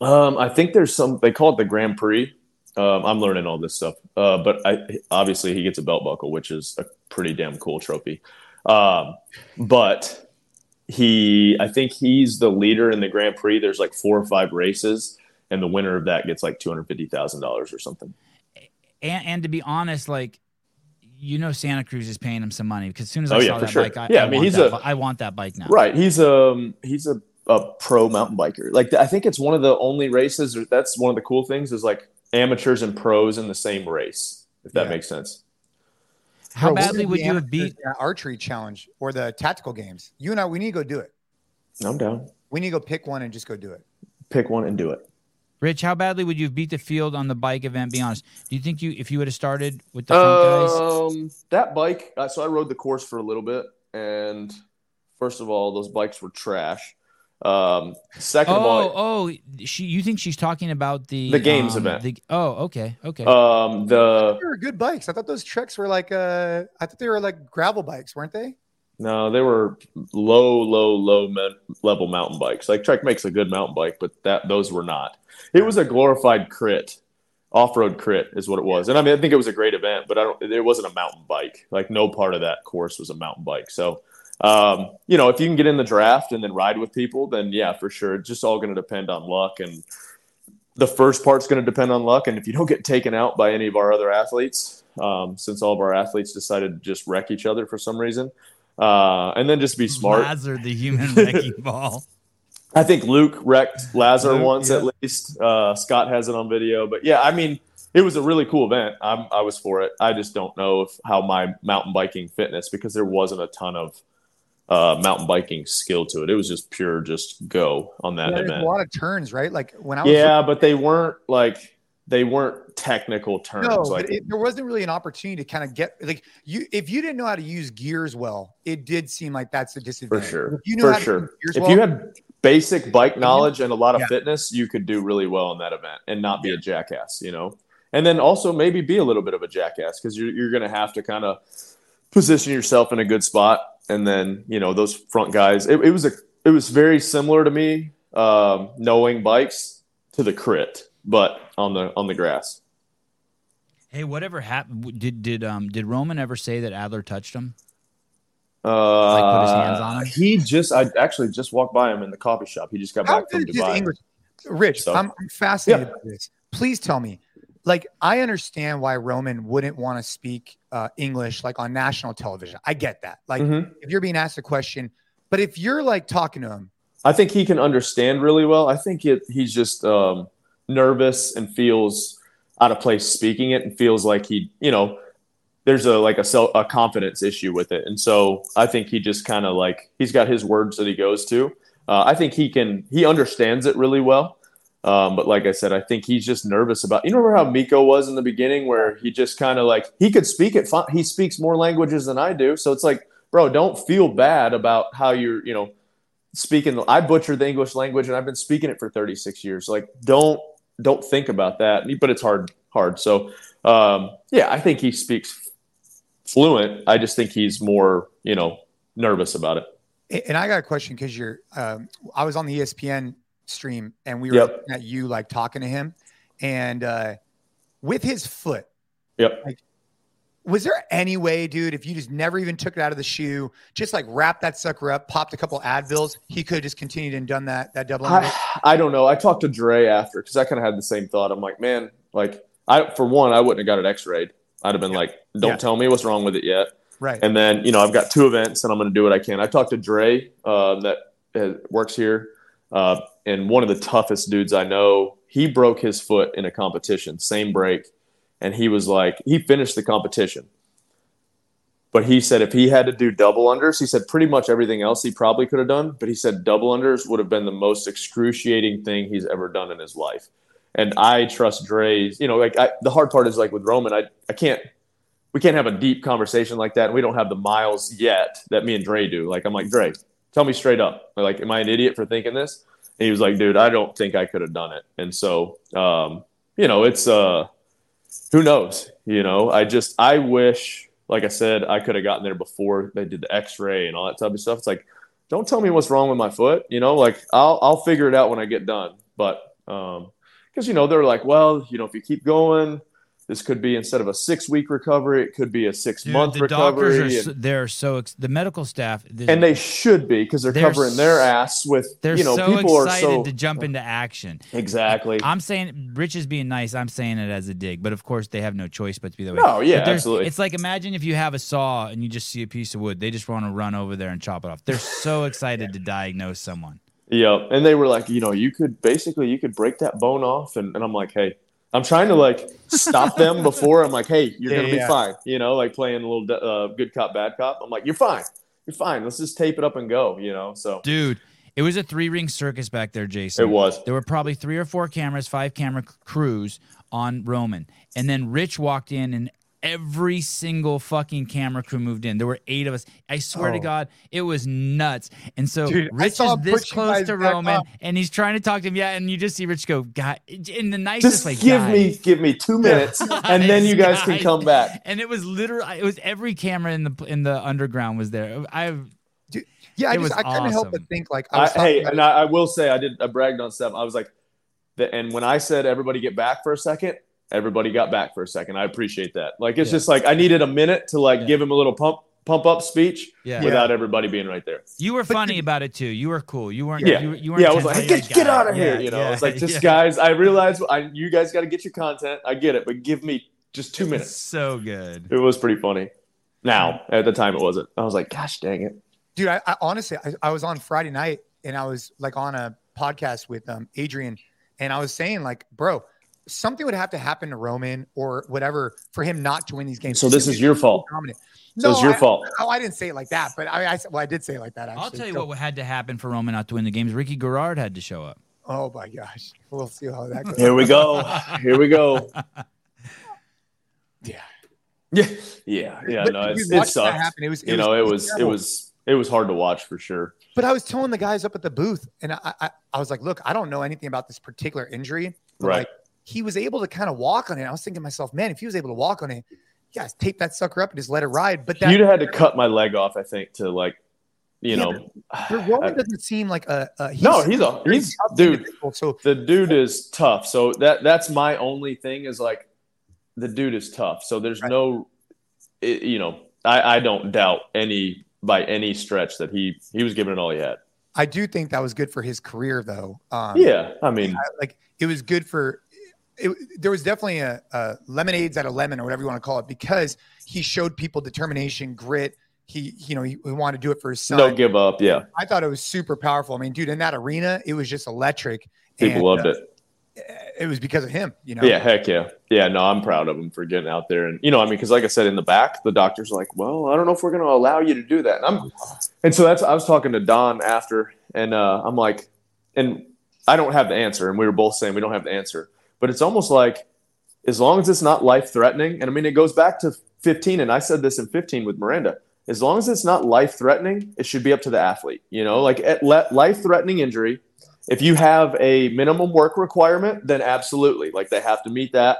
Um, I think there's some. They call it the Grand Prix. Um, I'm learning all this stuff, uh, but I, obviously he gets a belt buckle, which is a pretty damn cool trophy. Um, but he, I think he's the leader in the Grand Prix. There's like four or five races, and the winner of that gets like two hundred fifty thousand dollars or something. And, and to be honest, like you know, Santa Cruz is paying him some money because as soon as I Oh, saw yeah, for that sure. bike, I, Yeah, I, I mean, he's that a- I want that bike now. Right. He's um he's a, a pro mountain biker. Like I think it's one of the only races. Or that's one of the cool things is like amateurs and pros in the same race. If that Yeah. makes sense. How Bro, badly would you have beat? in that archery challenge or the tactical games? You and I, we need to go do it. I'm down. We need to go pick one and just go do it. Pick one and do it. Rich, how badly would you have beat the field on the bike event? Be honest. Do you think you, if you would have started with the front guys? Um, that bike. Uh, so I rode the course for a little bit, and first of all, those bikes were trash. Um, second Oh, of all, oh, she. You think she's talking about the The games um, event. The, oh, okay, okay. um, the They were good bikes. I thought those treks were like uh I thought they were like gravel bikes, weren't they? no, they were low, low, low men- level mountain bikes. Like Trek makes a good mountain bike, but that those were not. It was a glorified crit, off road crit is what it was. And I mean, I think it was a great event, but I don't. It wasn't a mountain bike. Like no part of that course was a mountain bike. So. Um, you know, if you can get in the draft and then ride with people, then yeah, for sure. It's just all going to depend on luck. And the first part's going to depend on luck. And if you don't get taken out by any of our other athletes, um, since all of our athletes decided to just wreck each other for some reason, uh, and then just be smart. Lazar, the human wrecking ball. I think Luke wrecked Lazar Luke, once yeah. at least. Uh, Scott has it on video, but yeah, I mean, it was a really cool event. I'm, I was for it. I just don't know if how my mountain biking fitness because there wasn't a ton of uh, mountain biking skill to it. It was just pure, just go on that Yeah, event. a lot of turns, right? Like when I was Yeah, but they weren't like they weren't technical terms. No, like but it, there wasn't really an opportunity to kind of get like you. If you didn't know how to use gears well, it did seem like that's a for disadvantage. sure, If you for sure. If well, you had basic bike knowledge and a lot of Yeah. fitness, you could do really well in that event and not be a jackass. You know, and then also maybe be a little bit of a jackass because you're you're going to have to kind of position yourself in a good spot, and then you know those front guys. It, it was a it was very similar to me um, knowing bikes to the crit, but on the on the grass. Hey, whatever happened? Did did um did Roman ever say that Adler touched him? Uh, put his hands on him? He just, I actually just walked by him in the coffee shop. He just got how back from good is his Dubai. English? Rich, So- I'm, I'm fascinated Yeah. by this. Please tell me. Like, I understand why Roman wouldn't want to speak uh, English like on national television. I get that. Like, Mhm. if you're being asked a question, but if you're like talking to him, I think he can understand really well. I think it, he's just um, nervous and feels out of place speaking it, and feels like he, you know, there's a like a self a confidence issue with it, and so I think he just kind of like he's got his words that he goes to. Uh, I think he can he understands it really well. Um, but like I said, I think he's just nervous about. You remember how Mikko was in the beginning, where he just kind of like he could speak it. He speaks more languages than I do, so it's like, bro, don't feel bad about how you're, you know, speaking. I butchered the English language, and I've been speaking it for 36 years. Like, don't don't think about that. But it's hard, hard. So, um, yeah, I think he speaks fluent. I just think he's more, you know, nervous about it. and I got a question because you're, um, I was on the ESPN stream and we were Yep. at you like talking to him, and uh, with his foot, Yep. Like, Was there any way, dude, if you just never even took it out of the shoe, just like wrapped that sucker up, popped a couple Advils, he could have just continued and done that that double? I, I don't know. I talked to Dre after because I kind of had the same thought. I'm like, man, like I for one, I wouldn't have got it X-rayed. I'd have been like, don't Yeah. tell me what's wrong with it yet. right. And then, you know, I've got two events and I'm going to do what I can. I talked to Dre uh, that uh, works here, uh, and one of the toughest dudes I know. He broke his foot in a competition, same break, and he was like, he finished the competition. But he said if he had to do double unders, he said pretty much everything else he probably could have done. But he said double unders would have been the most excruciating thing he's ever done in his life. And I trust Dre's, you know, like I, the hard part is like with Roman, I, I can't we can't have a deep conversation like that. And we don't have the miles yet that me and Dre do. Like, I'm like, Dre, tell me straight up. Like, am I an idiot for thinking this? He was like, dude, I don't think I could have done it. And so, um, you know, it's, uh, who knows? You know, I just, I wish, like I said, I could have gotten there before they did the x ray and all that type of stuff. It's like, don't tell me what's wrong with my foot. You know, like I'll, I'll figure it out when I get done. But, um, cause you know, they're like, well, you know, if you keep going, this could be instead of a six week recovery, it could be a six Dude, month the recovery. doctors are, and, they're so ex- the medical staff and they should be because they're, They're covering their ass with they're you know so people are excited so to jump into action. exactly. I'm saying Rich is being nice. I'm saying it as a dig, but of course they have no choice but to be that way. No, yeah, absolutely. It's like imagine if you have a saw and you just see a piece of wood. They just want to run over there and chop it off. They're so excited to diagnose someone. Yeah, and they were like, you know, you could basically you could break that bone off, and, and I'm like, hey, I'm trying to like stop them before I'm like, hey, you're Yeah, gonna be yeah. fine, you know, like playing a little uh, good cop bad cop. I'm like, you're fine, you're fine. Let's just tape it up and go, you know. So Dude, it was a three ring circus back there, Jason. it was. There were probably three or four cameras, five camera crews on Roman. And then Rich walked in and every single fucking camera crew moved in. There were eight of us. I swear to Oh. God, it was nuts. And so Dude, Rich is this close to Roman up. and he's trying to talk to him. Yeah, and you just see Rich go, God, in the nicest Just way. give "Guys, me give me two minutes, and then you guys can come back. And it was literally, it was every camera in the in the underground was there. i have yeah, I it just was I couldn't help but think like I I, was talking hey, about and I, I will say I did I bragged on Steph. I was like, the, and when I said everybody get back for a second, everybody got back for a second. I appreciate that. Like it's Yeah. just like I needed a minute to like Yeah. give him a little pump pump up speech Yeah. without everybody being right there. You were But funny the- about it too. You were cool. You weren't. Yeah, You, you weren't yeah. I was like, like get get out of here. Yeah, You know, yeah, it's like just yeah. guys. I realize I you guys got to get your content. I get it, but give me just two It was minutes. So good. It was pretty funny. Now at the time it wasn't. I was like, gosh dang it. dude I, I honestly I, I was on friday night and i was like on a podcast with um adrian and i was saying like bro something would have to happen to roman or whatever for him not to win these games So this is your fault. dominant. So it's your I- fault. oh i didn't say it like that but i, I well i did say it like that actually I'll tell you So- what had to happen for Roman not to win the games. Ricky Garard had to show up. oh my gosh we'll see how that goes Here we go. Here we go. yeah Yeah, yeah, yeah. But No, dude, it's, it watching that sucked. happen, it was, it you know, it was was it was it was hard to watch for sure. But I was telling the guys up at the booth, and I, I, I was like, look, I don't know anything about this particular injury. But Right. Like, he was able to kind of walk on it. I was thinking to myself, man, if he was able to walk on it, you guys tape that sucker up and just let it ride. But that You'd have had to cut my leg off, I think, to like, you Yeah, know. Roman doesn't seem like a, a he's no, he's a he's dude. So The dude is tough. So that that's my only thing is like, the dude is tough. So there's Right. no, it, you know, I I don't doubt any by any stretch that he he was giving it all he had. I do think that was good for his career, though. Um, Yeah, I mean, I- like it was good for. It, there was definitely a, a lemonades out of lemon or whatever you want to call it because he showed people determination, grit. He, you know, he, he wanted to do it for his son. no give up. Yeah, I thought it was super powerful. I mean, dude, in that arena, it was just electric. people And, loved uh, it. It was because of him, you know. Yeah, heck yeah. Yeah, no, I'm proud of him for getting out there. And, you know, I mean, because like I said, in the back, the doctor's like, well, I don't know if we're going to allow you to do that. And I'm, and so that's, I was talking to Don after, and uh, I'm like, and I don't have the answer. And we were both saying we don't have the answer. But it's almost like, as long as it's not life threatening, and I mean, it goes back to 15, and I said this in 15 with Miranda. As long as it's not life threatening, it should be up to the athlete. You know, like life threatening injury, if you have a minimum work requirement, then absolutely, like they have to meet that.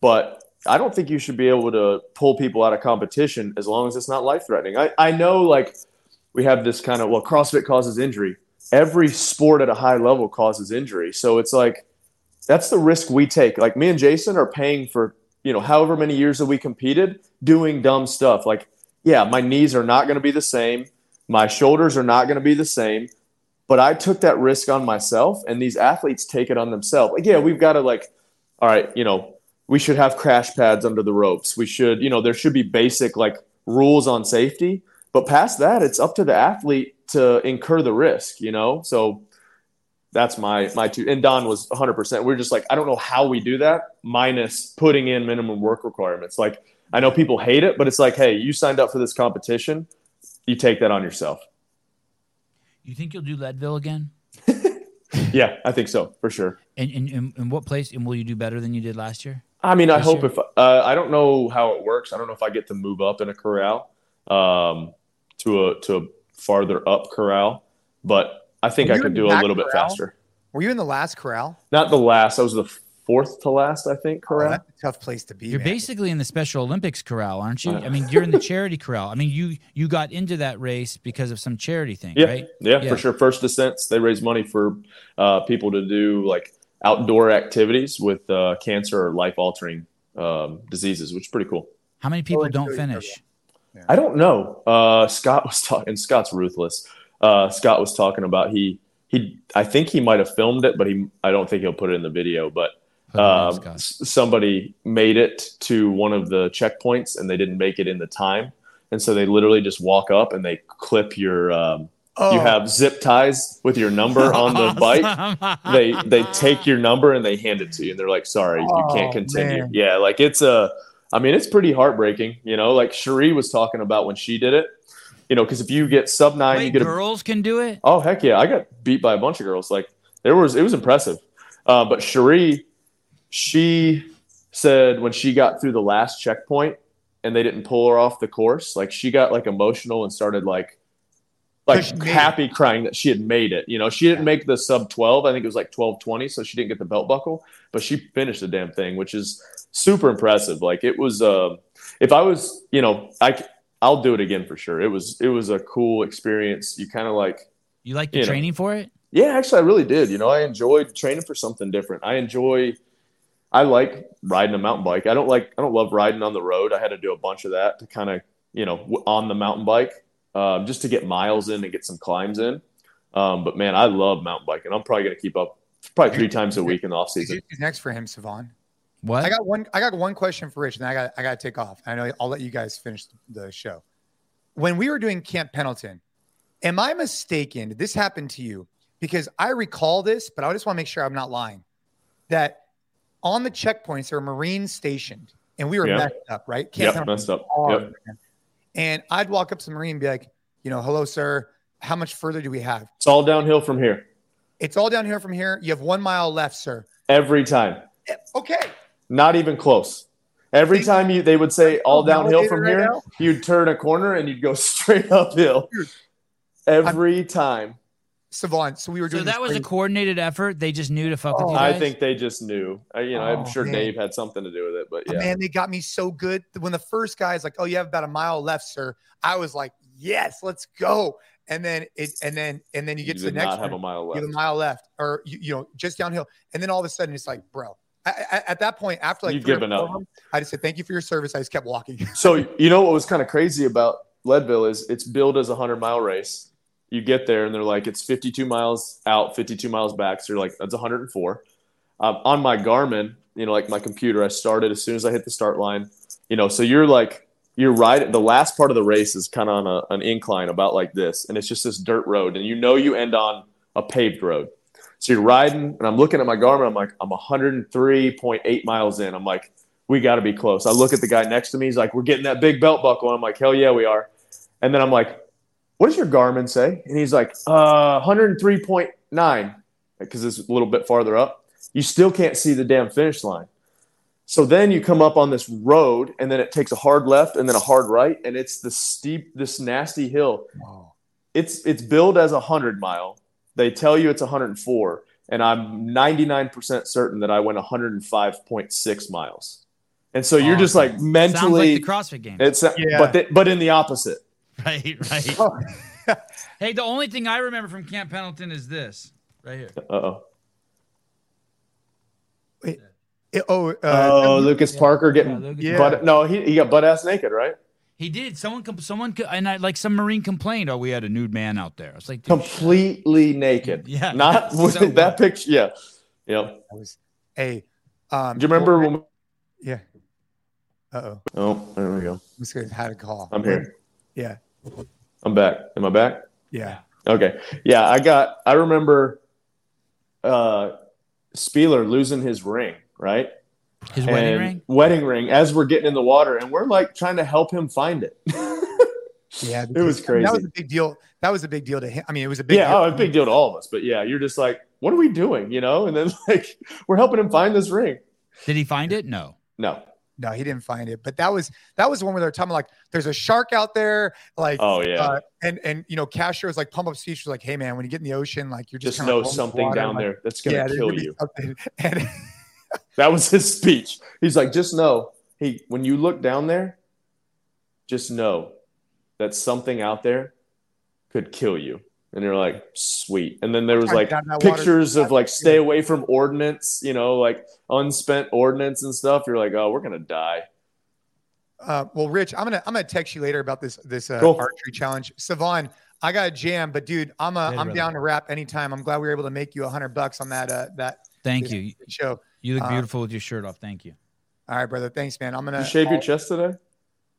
But I don't think you should be able to pull people out of competition as long as it's not life threatening. I, I know like we have this kind of well, CrossFit causes injury. Every sport at a high level causes injury. So it's like that's the risk we take. Like me and Jason are paying for you know, however many years that we competed, doing dumb stuff. Like, yeah, my knees are not going to be the same, my shoulders are not going to be the same, but I took that risk on myself, and these athletes take it on themselves. Like, yeah, we've got to like, all right, you know, we should have crash pads under the ropes. We should, you know, there should be basic like rules on safety. But past that, it's up to the athlete to incur the risk, you know? So that's my my two and Don was 100%. We're just like I don't know how we do that minus putting in minimum work requirements. Like I know people hate it, but it's like, hey, you signed up for this competition, you take that on yourself. You think you'll do Leadville again? yeah, I think so for sure. And in, in, what place? And will you do better than you did last year? I mean, I hope year? if uh, I don't know how it works. I don't know if I get to move up in a corral um, to a to a farther up corral, but I think I could do a little corral? bit faster. Were you in the last corral? Not the last. I was the fourth to last, I think. Oh, corral. Oh, tough place to be. You're man. basically in the Special Olympics corral, aren't you? I mean, you're in the charity corral. I mean, you you got into that race because of some charity thing, yeah. right? Yeah, yeah, for sure. First Descents, they raise money for uh, people to do like outdoor activities with uh, cancer or life altering um, diseases, which is pretty cool. How many people don't finish? Yeah. I don't know. Uh, Scott was talking. Scott's ruthless. Uh, Scott was talking about he he. I think he might have filmed it, but he. I don't think he'll put it in the video. But um, somebody made it to one of the checkpoints and they didn't make it in the time, and so they literally just walk up and they clip your. Um, oh. You have zip ties with your number on the bike. they they take your number and they hand it to you, and they're like, "Sorry, oh, you can't continue." Man. Yeah, like it's a I mean, it's pretty heartbreaking, you know, like Cherie was talking about when she did it, you know, because if you get sub nine, Wait, you get girls a, can do it. Oh heck yeah, I got beat by a bunch of girls. Like there was, it was impressive. Uh, but Cherie, she said when she got through the last checkpoint and they didn't pull her off the course, like she got like emotional and started like like happy crying that she had made it. You know, she didn't make the sub 12. I think it was like 1220, so she didn't get the belt buckle, but she finished the damn thing, which is super impressive. Like it was, uh, if I was, you know, I, I'll do it again for sure. It was, it was a cool experience. You kind of like, you like the you training know. for it? Yeah, actually, I really did. You know, I enjoyed training for something different. I enjoy, I like riding a mountain bike. I don't like, I don't love riding on the road. I had to do a bunch of that to kind of, you know, on the mountain bike, um, just to get miles in and get some climbs in. Um, but man, I love mountain biking. I'm probably going to keep up probably three times a week in the off season. Next for him, Sevan. What? I got one. I got one question for Rich, and I got I got to take off. I know I'll let you guys finish the show. When we were doing Camp Pendleton, am I mistaken? Did this happen to you? Because I recall this, but I just want to make sure I'm not lying. That on the checkpoints there were Marines stationed, and we were yep. messed up, right? Camp yep, messed up. Hard, yep. And I'd walk up to the Marine and be like, you know, hello, sir. How much further do we have? It's all downhill from here. It's all downhill from here. You have one mile left, sir. Every time. Eh, okay. Not even close. Every time you they would say all downhill from here, you'd turn a corner and you'd go straight uphill. Every time. Sevan. So we were doing. So that was a coordinated effort. They just knew to fuck oh, with you. Guys? I think they just knew. I, you know, oh, I'm sure man. Dave had something to do with it, but oh, yeah. man, they got me so good. When the first guy's like, "Oh, you have about a mile left, sir," I was like, "Yes, let's go." And then it, and then and then you get you to the next. Not have one, a mile left. You have a mile left, or you, you know, just downhill, and then all of a sudden it's like, bro, I, at that point, after like you've given up, them, I just said thank you for your service. I just kept walking. so you know what was kind of crazy about Leadville is it's billed as a hundred mile race. You get there and they're like it's 52 miles out, 52 miles back. So you're like that's 104. Um, on my Garmin, you know, like my computer, I started as soon as I hit the start line. You know, so you're like you're right. The last part of the race is kind of on a, an incline about like this, and it's just this dirt road, and you know you end on a paved road. So you're riding, and I'm looking at my Garmin. I'm like, I'm 103.8 miles in. I'm like, we got to be close. I look at the guy next to me. He's like, we're getting that big belt buckle. I'm like, hell yeah, we are. And then I'm like, what does your Garmin say? And he's like, uh, 103.9 because it's a little bit farther up. You still can't see the damn finish line. So then you come up on this road, and then it takes a hard left and then a hard right, and it's the steep, this nasty hill. Wow. It's it's billed as a hundred mile, they tell you it's 104, and I'm 99% certain that I went 105.6 miles. And so you're just like mentally like the CrossFit game. It's yeah. but the, but in the opposite. Right, right. hey, the only thing I remember from Camp Pendleton is this right here. Uh oh. Wait, It- oh, uh, oh, Lucas Parker getting Yeah, Lucas Yeah. butt. No, he, he got butt ass naked, right? He did. Someone, com- someone, co- and I like some Marine complained. Oh, we had a nude man out there. I was like, dude, Completely naked. Yeah, Not with what? that picture. Yeah. Yep. that was hey. Um, Do you remember well, when? Yeah. Uh oh. Oh, there we go. Let's get had a call. I'm here. Yeah. I'm back. Am I back? Yeah. Okay. Yeah, I got. I remember. Uh, Spealler losing his ring, right? His wedding ring. Wedding ring. As we're getting in the water, and we're like trying to help him find it. Yeah. It was because- I mean, That was a big deal. That was a big deal to him. I mean, it was a big yeah, deal. oh, a big deal to all of us. But yeah, you're just like, what are we doing? You know? And then like we're helping him find this ring. Did he find it? No. No. No, he didn't find it. But that was that was the one where they're talking like there's a shark out there, like Oh yeah. uh, and and you know, Castro was like pump up speech was like, hey man, when you get in the ocean, like you're just, just know rolling in the something water, down like, there that's gonna yeah, kill gonna you. something. And That was his speech. He's like, just know, he when you look down there, just know that something out there could kill you. And you're like, sweet. And then there was like get out of that water. pictures of like stay away from ordnance, you know, like unspent ordnance and stuff. You're like, oh, we're gonna die. Uh, well, Rich, I'm gonna I'm gonna text you later about this this uh, Cool. archery challenge. Sevan, I got a jam, but dude, I'm uh, Later, I'm brother. down to rap anytime. I'm glad we were able to make you a hundred bucks on that uh that Thank you. show. You look Uh, beautiful with your shirt off. Thank you. All right, brother. Thanks, man. I'm gonna Did you shave your I'll- chest today?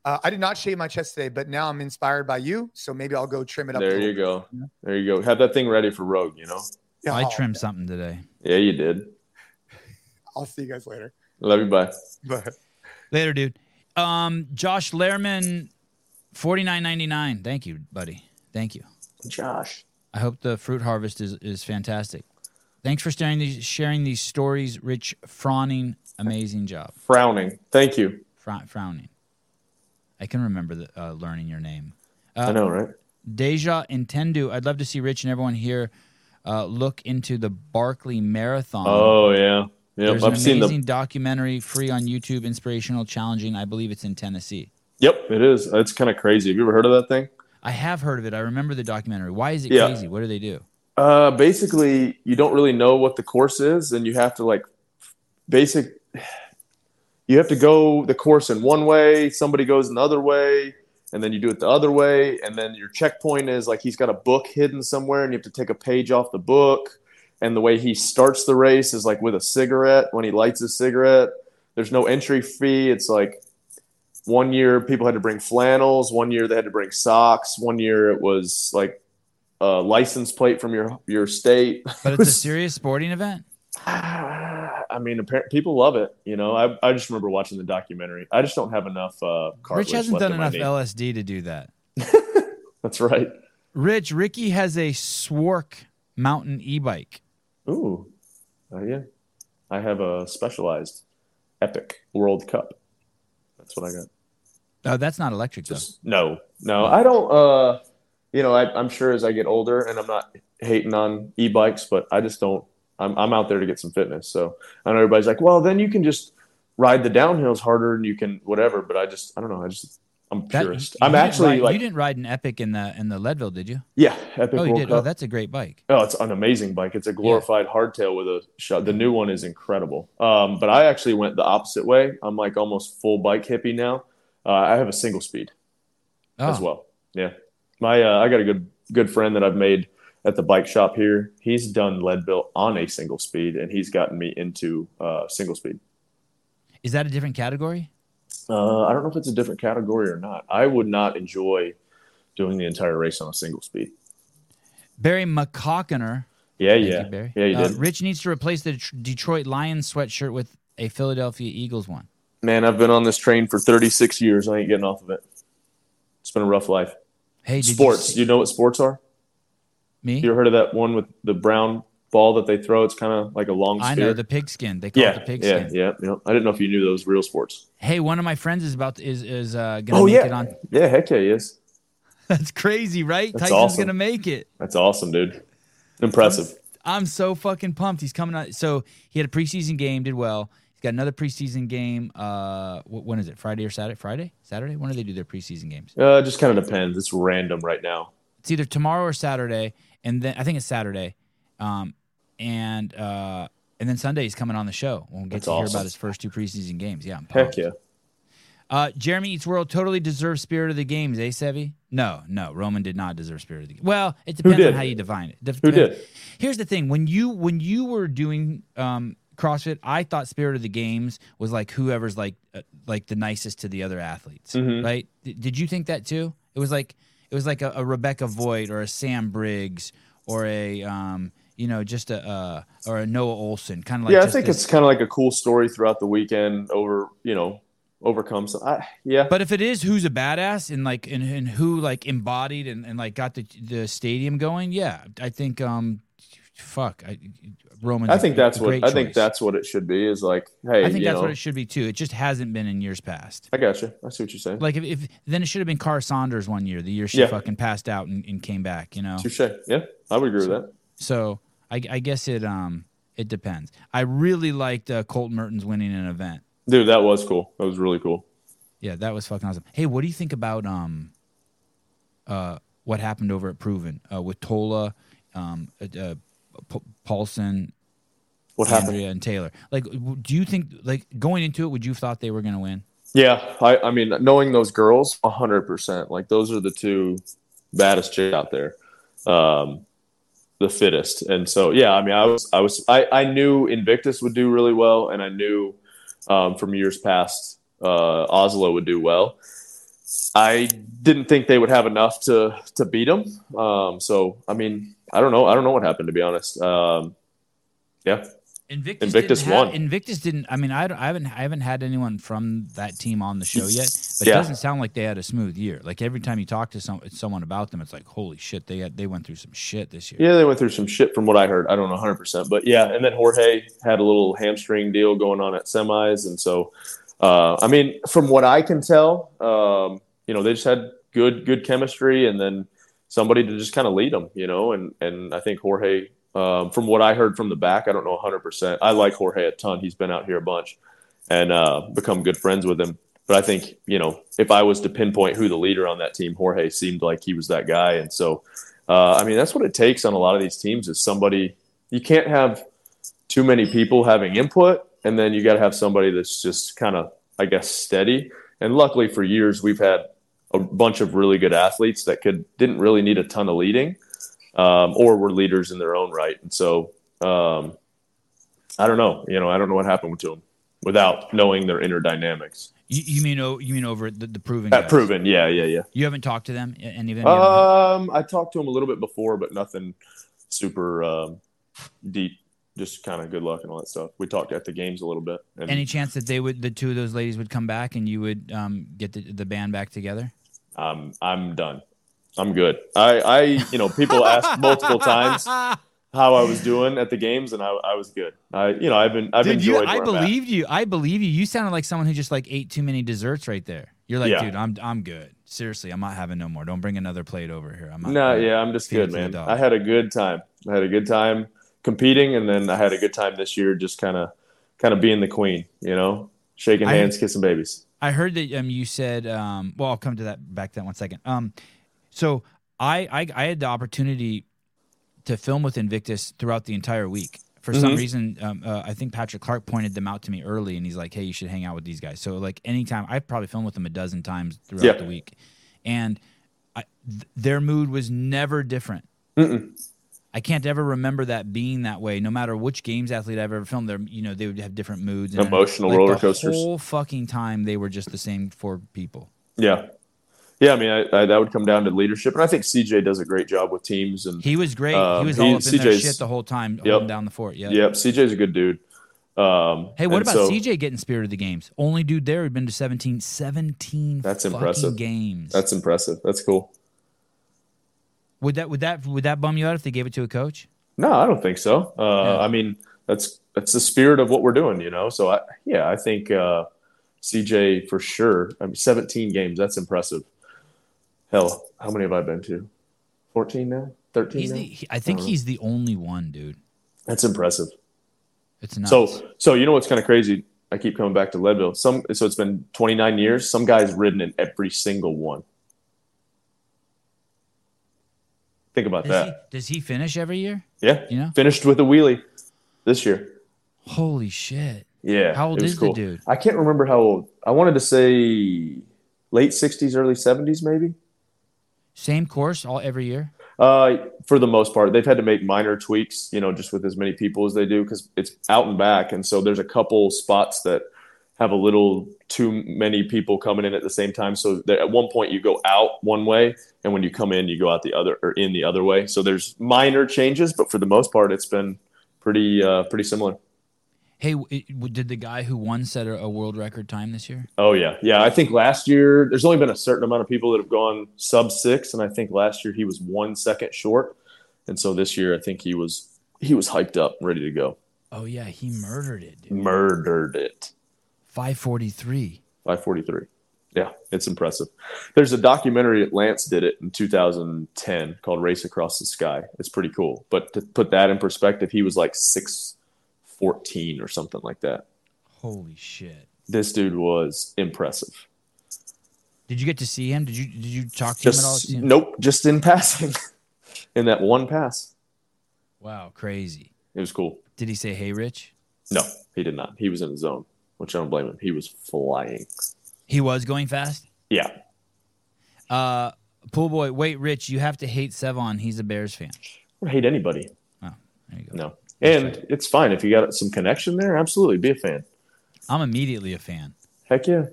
Uh, I did not shave my chest today, but now I'm inspired by you, so maybe I'll go trim it up. There little you bit. go. There you go. Have that thing ready for Rogue, you know? Yeah, I I'll- trimmed something today. Yeah, you did. I'll see you guys later. Love you. Bye. But Later, dude. Um, Josh Lehrman, forty nine ninety nine. Thank you, buddy. Thank you. Josh. I hope the fruit harvest is, is fantastic. Thanks for sharing these sharing these stories, Rich. Frowning, amazing job. Frowning. Thank you. Frow, frowning. I can remember the, uh, learning your name. Uh, I know, right? Deja Intendu. I'd love to see Rich and everyone here uh, look into the Barkley Marathon. Oh yeah. Yep. There's an I've seen amazing documentary free on YouTube, inspirational, challenging. I believe it's in Tennessee. Yep, it is. It's kind of crazy. Have you ever heard of that thing? I have heard of it. I remember the documentary. Why is it Yeah. crazy? What do they do? Uh, basically, you don't really know what the course is, and you have to like basic. You have to go the course in one way. Somebody goes another way, and then you do it the other way. And then your checkpoint is like he's got a book hidden somewhere, and you have to take a page off the book. And the way he starts the race is like with a cigarette. When he lights a cigarette, there's no entry fee. It's like one year people had to bring flannels. One year they had to bring socks. One year it was like a license plate from your your state. But it's a serious sporting event. I mean, appar- people love it. You know, I, I just remember watching the documentary. I just don't have enough. Uh, Rich hasn't done enough. LSD to do that. That's right. Rich, Ricky has a Swark mountain e-bike. Ooh, uh, yeah. I have a specialized Epic World Cup. That's what I got. Oh, that's not electric though. No, no. I don't. Uh, you know, I, I'm sure as I get older, and I'm not hating on e-bikes, but I just don't. I'm I'm out there to get some fitness. So I know everybody's like, well, then you can just ride the downhills harder, and you can whatever. But I just, I don't know. I just, I'm That- purist. I'm actually ride- like, you didn't ride an Epic in the in the Leadville, did you? yeah, Epic Oh, you World did. Oh, that's a great bike. Oh, it's an amazing bike. It's a glorified hardtail with a shot. The new one is incredible. Um, but I actually went the opposite way. I'm like almost full bike hippie now. Uh, I have a single speed Oh, as well. Yeah, my uh, I got a good good friend that I've made at the bike shop here. He's done lead Leadville on a single speed, and he's gotten me into uh, single speed. is that a different category? Uh, I don't know if it's a different category or not. I would not enjoy doing the entire race on a single speed. Barry McCockiner. Yeah, yeah, you, Barry. yeah. You Uh, did. Rich needs to replace the Detroit Lions sweatshirt with a Philadelphia Eagles one. Man, I've been on this train for 36 years. I ain't getting off of it. It's been a rough life. Hey, sports. You You know what sports are? me? You ever heard of that one with the brown ball that they throw? It's kind of like a long I know the pigskin. They call yeah, it the pigskin. yeah, yeah. yeah. I didn't know if you knew those real sports. Hey, one of my friends is about to, is is uh, gonna Oh make yeah, it on. yeah. Heck yeah, he is. That's crazy, right? That's Tyson's awesome. gonna make it. That's awesome, dude. Impressive. I'm so fucking pumped. He's coming out. So he had a preseason game, did well. He's got another preseason game. Uh, when is it? Friday or Saturday? Friday? Saturday? When do they do their preseason games? Uh, it just kind of depends. It's random right now. It's either tomorrow or Saturday, and then I think it's Saturday. Um, and uh, And then Sunday he's coming on the show. We'll get That's to hear about his first two preseason games. Yeah, I'm Heck yeah. Uh, Jeremy Eats World totally deserves Spirit of the Games, eh, Sevi? No, no, Roman did not deserve Spirit of the Games. Well, it depends on how you define it. Who did? Here's the thing: when you when you were doing um, CrossFit, I thought Spirit of the Games was like whoever's like uh, like the nicest to the other athletes, Mm-hmm. right? D- did you think that too? It was like it was like a, a Rebecca Voigt or a Sam Briggs or a um, you know just a uh, or a Noah Ohlsen, kind of like yeah, I think this- it's kind of like a cool story throughout the weekend. Over, you know, overcome. So, I, yeah, But if it is who's a badass and like and, and who like embodied and, and like got the the stadium going, yeah, I think um, fuck, I, Roman's. I think that's what I think choice. that's what it should be. Is like, hey, I think that's know, what it should be too. It just hasn't been in years past. I got you. I see what you're saying. Like if, if then it should have been Car Saunders one year, the year she Yeah. fucking passed out and, and came back. You know, Touche. Yeah, I would agree with that. so I, I guess it um it depends. I really liked uh, Colt Mertens winning an event. Dude, that was cool. That was really cool. Yeah, that was fucking awesome. Hey, what do you think about um, uh, what happened over at Proven uh, with Tola, um, uh, uh, P- Paulson, What happened? Andrea, and Taylor? Like, do you think like going into it, would you have thought they were going to win? Yeah, I, I mean, knowing those girls, hundred percent. Like those are the two baddest chicks out there, um, the fittest. And so, yeah, I mean, I was, I was, I, I knew Invictus would do really well, and I knew um, from years past uh, Oslo would do well. I didn't think they would have enough to to beat them. Um, so, I mean, I don't know. I don't know what happened to be honest. Um, yeah, Invictus, Invictus didn't have- won. Invictus didn't. I mean, I, don't- I haven't I haven't had anyone from that team on the show yet, but Yeah. it doesn't sound like they had a smooth year. Like every time you talk to some someone about them, it's like, holy shit, they had they went through some shit this year. Yeah, they went through some shit from what I heard. I don't know 100%. But yeah, and then Jorge had a little hamstring deal going on at semis. And so, uh, I mean, from what I can tell, um, you know, they just had good, good chemistry and then somebody to just kind of lead them, you know, and, and I think Jorge, um, from what I heard from the back, I don't know 100%. I like Jorge a ton. He's been out here a bunch and uh, become good friends with him. But I think, you know, if I was to pinpoint who the leader on that team, Jorge seemed like he was that guy. And so, uh, I mean, that's what it takes on a lot of these teams is somebody, you can't have too many people having input. And then you got to have somebody that's just kind of, I guess, steady. And luckily for years, we've had a bunch of really good athletes that could, didn't really need a ton of leading um, or were leaders in their own right. And so, um, I don't know, you know, I don't know what happened to them without knowing their inner dynamics. You, you mean oh, you mean over the, the Proven? That guys? proven. Yeah. Yeah. Yeah. You haven't talked to them, any of them? Um, I talked to them a little bit before, but nothing super um, deep. Just kind of good luck and all that stuff. We talked at the games a little bit. And Any chance that they would, the two of those ladies would come back and you would um, get the, the band back together? I'm I'm done. I'm good. I I you know people asked multiple times how I was doing at the games, and I, I was good. I you know I've been I've Dude, enjoyed. I where I'm believed you. I believe you. You sounded like someone who just like ate too many desserts right there. You're like, Yeah. dude, I'm I'm good. Seriously, I'm not having no more. Don't bring another plate over here. I'm not. No, yeah, I'm just good, man. I had a good time. I had a good time competing, and then I had a good time this year, just kind of kind of being the queen, you know, shaking I- hands, kissing babies. I heard that um you said um well I'll come to that back to that one second. Um so I I, I had the opportunity to film with Invictus throughout the entire week. For some Mhm. reason, um, uh, I think Patrick Clark pointed them out to me early, and he's like, "Hey, you should hang out with these guys." So, like, anytime I've probably filmed with them a dozen times throughout Yeah. the week, and I, th- their mood was never different. Mm-mm. I can't ever remember that being that way. No matter which games athlete I've ever filmed, there you know they would have different moods, and Emotional like, roller the coasters. whole fucking time, they were just the same four people. Yeah. Yeah, I mean, I, I, that would come down to leadership, and I think CJ does a great job with teams. And He was great. he Um, was he- all up in their CJ's shit the whole time, Yep. down the fort. Yeah. yep, CJ's a good dude. Um, Hey, what about so- CJ getting spirit of the games? Only dude there who'd been to 17, 17 That's impressive. games. That's impressive. That's cool. Would that would that would that bum you out if they gave it to a coach? No, I don't think so. Uh, Yeah. I mean, that's that's the spirit of what we're doing, you know. So I, yeah, I think uh, CJ for sure. I mean, 17 games. That's impressive. Hell, how many have I been to? 14 now. 13 He's now. the, I think Uh-huh. he's the only one, dude. That's impressive. It's nuts. So, so you know what's kind of crazy? I keep coming back to Leadville. Some, so it's been 29 years. Some guys ridden in every single one. Think about does, he, that. does he finish every year? Yeah, You know? finished with a wheelie this year. Holy shit! Yeah. How old is cool. the dude? I can't remember how old. I wanted to say late 60s, early 70s, maybe. Same course all every year. Uh, for the most part, they've had to make minor tweaks, you know, just with as many people as they do because it's out and back, and so there's a couple spots that have a little too many people coming in at the same time. So at one point you go out one way, and when you come in, you go out the other or in the other way. So there's minor changes, but for the most part, it's been pretty uh, pretty similar. Hey, w- it- w- did the guy who won set a, a world record time this year? Oh yeah, yeah. I think last year there's only been a certain amount of people that have gone sub six, and I think last year he was one second short, and so this year I think he was he was hyped up, ready to go, Oh yeah, he murdered it. Dude. murdered it. Five forty three. 543. Yeah, it's impressive. There's a documentary that Lance did it in 2010 called Race Across the Sky. It's pretty cool. But to put that in perspective, he was like 614 or something like that. Holy shit! This dude was impressive. Did you get to see him? Did you did you talk to him at all? Him? nope, just in passing. in that one pass. Wow, crazy. It was cool. Did he say, "Hey, Rich"? No, he did not. He was in his zone, which I don't blame him. He was flying. He was going fast. Yeah. Uh, pool boy, wait, Rich, you have to hate Sevan. He's a Bears fan. I don't hate anybody. Oh, there you go. No. And it's fine if you got some connection there. Absolutely, be a fan. I'm immediately a fan. Heck yeah.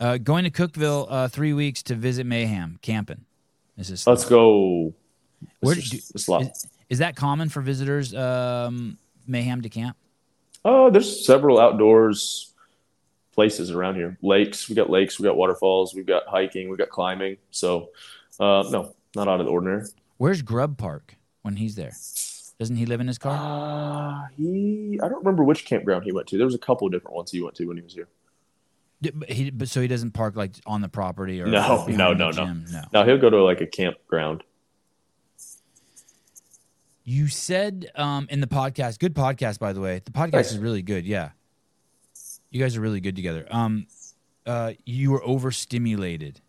Uh, going to Cookeville uh, three weeks to visit Mayhem camping. This is Let's go. Where It's do- just- it's a lot. Is, is that common for visitors? Um, Mayhem to camp. Oh, there's several outdoors places around here. Lakes, we got lakes, we got waterfalls, we've got hiking, we've got climbing. So, uh, no, not out of the ordinary. Where's Grub Park when he's there? Doesn't he live in his car? Uh, he, I don't remember which campground he went to. There was a couple of different ones he went to when he was here. But he, but so he doesn't park like on the property or No, behind no, no, no. no. He'll go to like a campground. You said um, in the podcast, good podcast by the way. The podcast Thanks. is really good. Yeah, you guys are really good together. Um, uh, you were overstimulated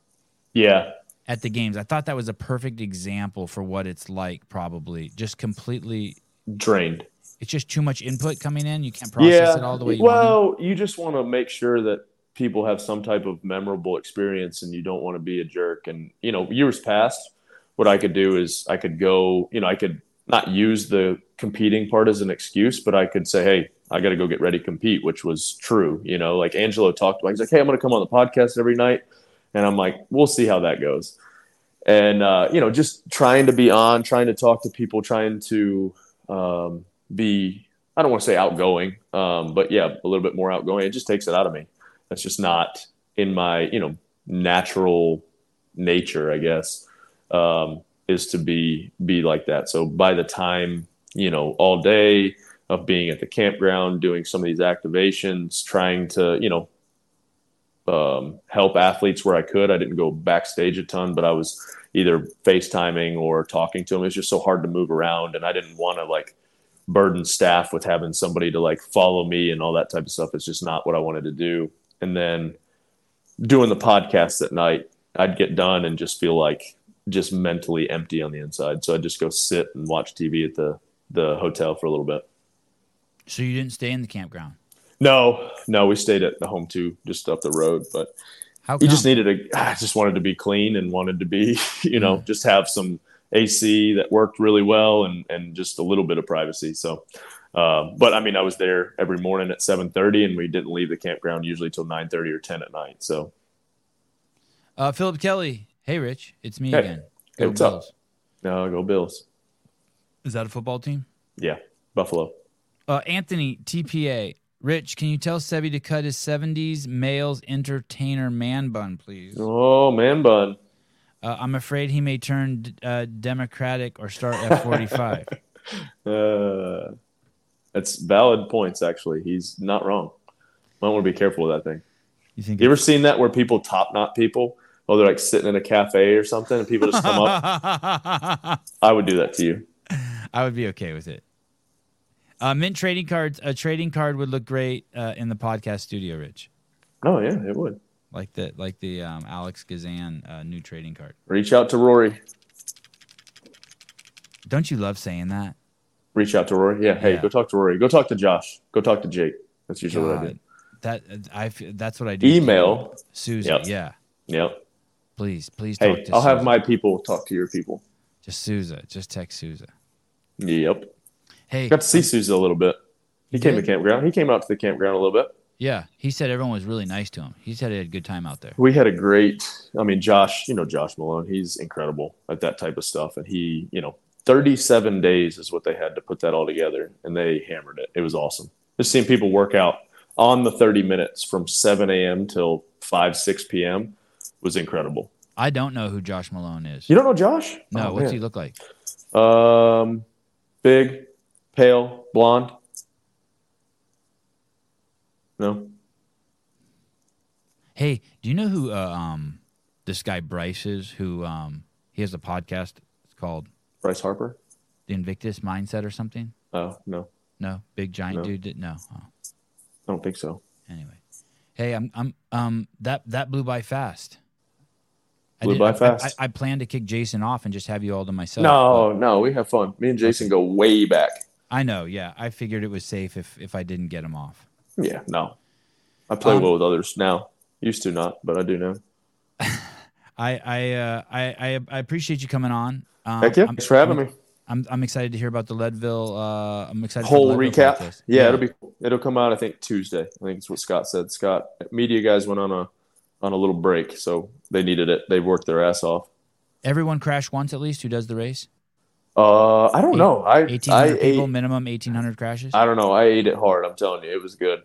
Yeah, at the games. I thought that was a perfect example for what it's like. Probably just completely. drained. It's just too much input coming in. You can't process it all the way you well, you just want to make sure that people have some type of memorable experience, and you don't want to be a jerk. And you know, years past, what I could do is I could go. You know, I could not use the competing part as an excuse, but I could say, "Hey, I got to go get ready to compete," which was true. You know, like Angelo talked about. He's like, "Hey, I'm going to come on the podcast every night," and I'm like, "We'll see how that goes." And uh, you know, just trying to be on, trying to talk to people, trying to um, be I don't want to say outgoing, um, but yeah, a little bit more outgoing. It just takes it out of me. That's just not in my you know natural nature, I guess, um, is to be be like that. So by the time you know all day of being at the campground, doing some of these activations, trying to you know um, help athletes where I could. I didn't go backstage a ton, but I was either FaceTiming or talking to them. It's just so hard to move around, and I didn't want to like burden staff with having somebody to like follow me and all that type of stuff. It's just not what I wanted to do. And then doing the podcast at night, I'd get done and just feel like just mentally empty on the inside. So I'd just go sit and watch TV at the the hotel for a little bit. So you didn't stay in the campground. No, no, we stayed at the Home2, just up the road. But How you just needed a, I just wanted to be clean and wanted to be, you know, just have some AC that worked really well and and just a little bit of privacy. So, um, but I mean, I was there every morning at seven thirty, and we didn't leave the campground usually till nine thirty or ten at night. So, Uh, Philip Kelly. Hey, Rich. It's me Hey. again. Hey, Go what's up? Bills. no, go Bills. Is that a football team? Yeah, Buffalo. Uh, Anthony TPA. Rich, can you tell Sebi to cut his 70s males entertainer man bun, please? Oh man, bun. Uh, I'm afraid he may turn uh, Democratic or start F45. Uh, that's valid points. Actually, he's not wrong. Might want to be careful with that thing. You think? You ever seen that where people top knot people? Oh, they're like sitting in a cafe or something, and people just come up. I would do that to you. I would be okay with it. Uh, mint trading cards. A trading card would look great uh, in the podcast studio, Rich. Oh yeah, it would. Like the like the um, Alex Gazan uh, new trading card. Reach out to Rory. Don't you love saying that? reach out to Rory. Yeah, hey, Yeah. go talk to Rory. Go talk to Josh. Go talk to Jake. That's usually what I do. That I that's what I do. Email. Souza. Yep. Yeah, Yep. Please, please talk Hey. I'll have my people talk to your people. just Souza. Just text Souza. Yep. Hey, Got to see um, Souza a little bit. He You came did? to campground. He came out to the campground a little bit. yeah, he said everyone was really nice to him. He said he had a good time out there. We had a great. I mean, Josh. You know, Josh Malone. He's incredible at that type of stuff, and he, you know, 37 days is what they had to put that all together, and they hammered it. It was awesome. Just seeing people work out on the 30 minutes from 7 a.m. till 5, 6 p.m. was incredible. I don't know who Josh Malone is. You don't know Josh? no, Oh, what's man. he look like? Um, big, pale, blonde. No. Hey, do you know who uh, um this guy Bryce is? Who um he has a podcast. It's called Bryce Harper? the Invictus Mindset or something. Oh no, No, big giant No. dude. No. Oh, I don't think so. anyway, hey, I'm I'm um that that blew by fast. I Blew did- by I- fast? I, I, plan to kick Jason off and just have you all to myself. no, no, we have fun. Me and Jason go way back. I know. Yeah, I figured it was safe if if I didn't get him off. Yeah, no. I play Um, well with others now. Used to not, but I do now. I I uh, I, I I appreciate you coming on. Um, Heck yeah! I'm- Thanks for having I'm, me. I'm I'm excited to hear about the Leadville. Uh, I'm excited. Whole recap. podcast. Yeah, it'll be. It'll come out. I think Tuesday. I think it's what Scott said. Scott, media guys went on a on a little break, so they needed it. They worked their ass off. Everyone crashed once at least. Who does the race? Uh, I don't Eight- know. I I 1,800 ate. people, minimum 1,800 crashes. I don't know. I ate it hard. I'm telling you, it was good.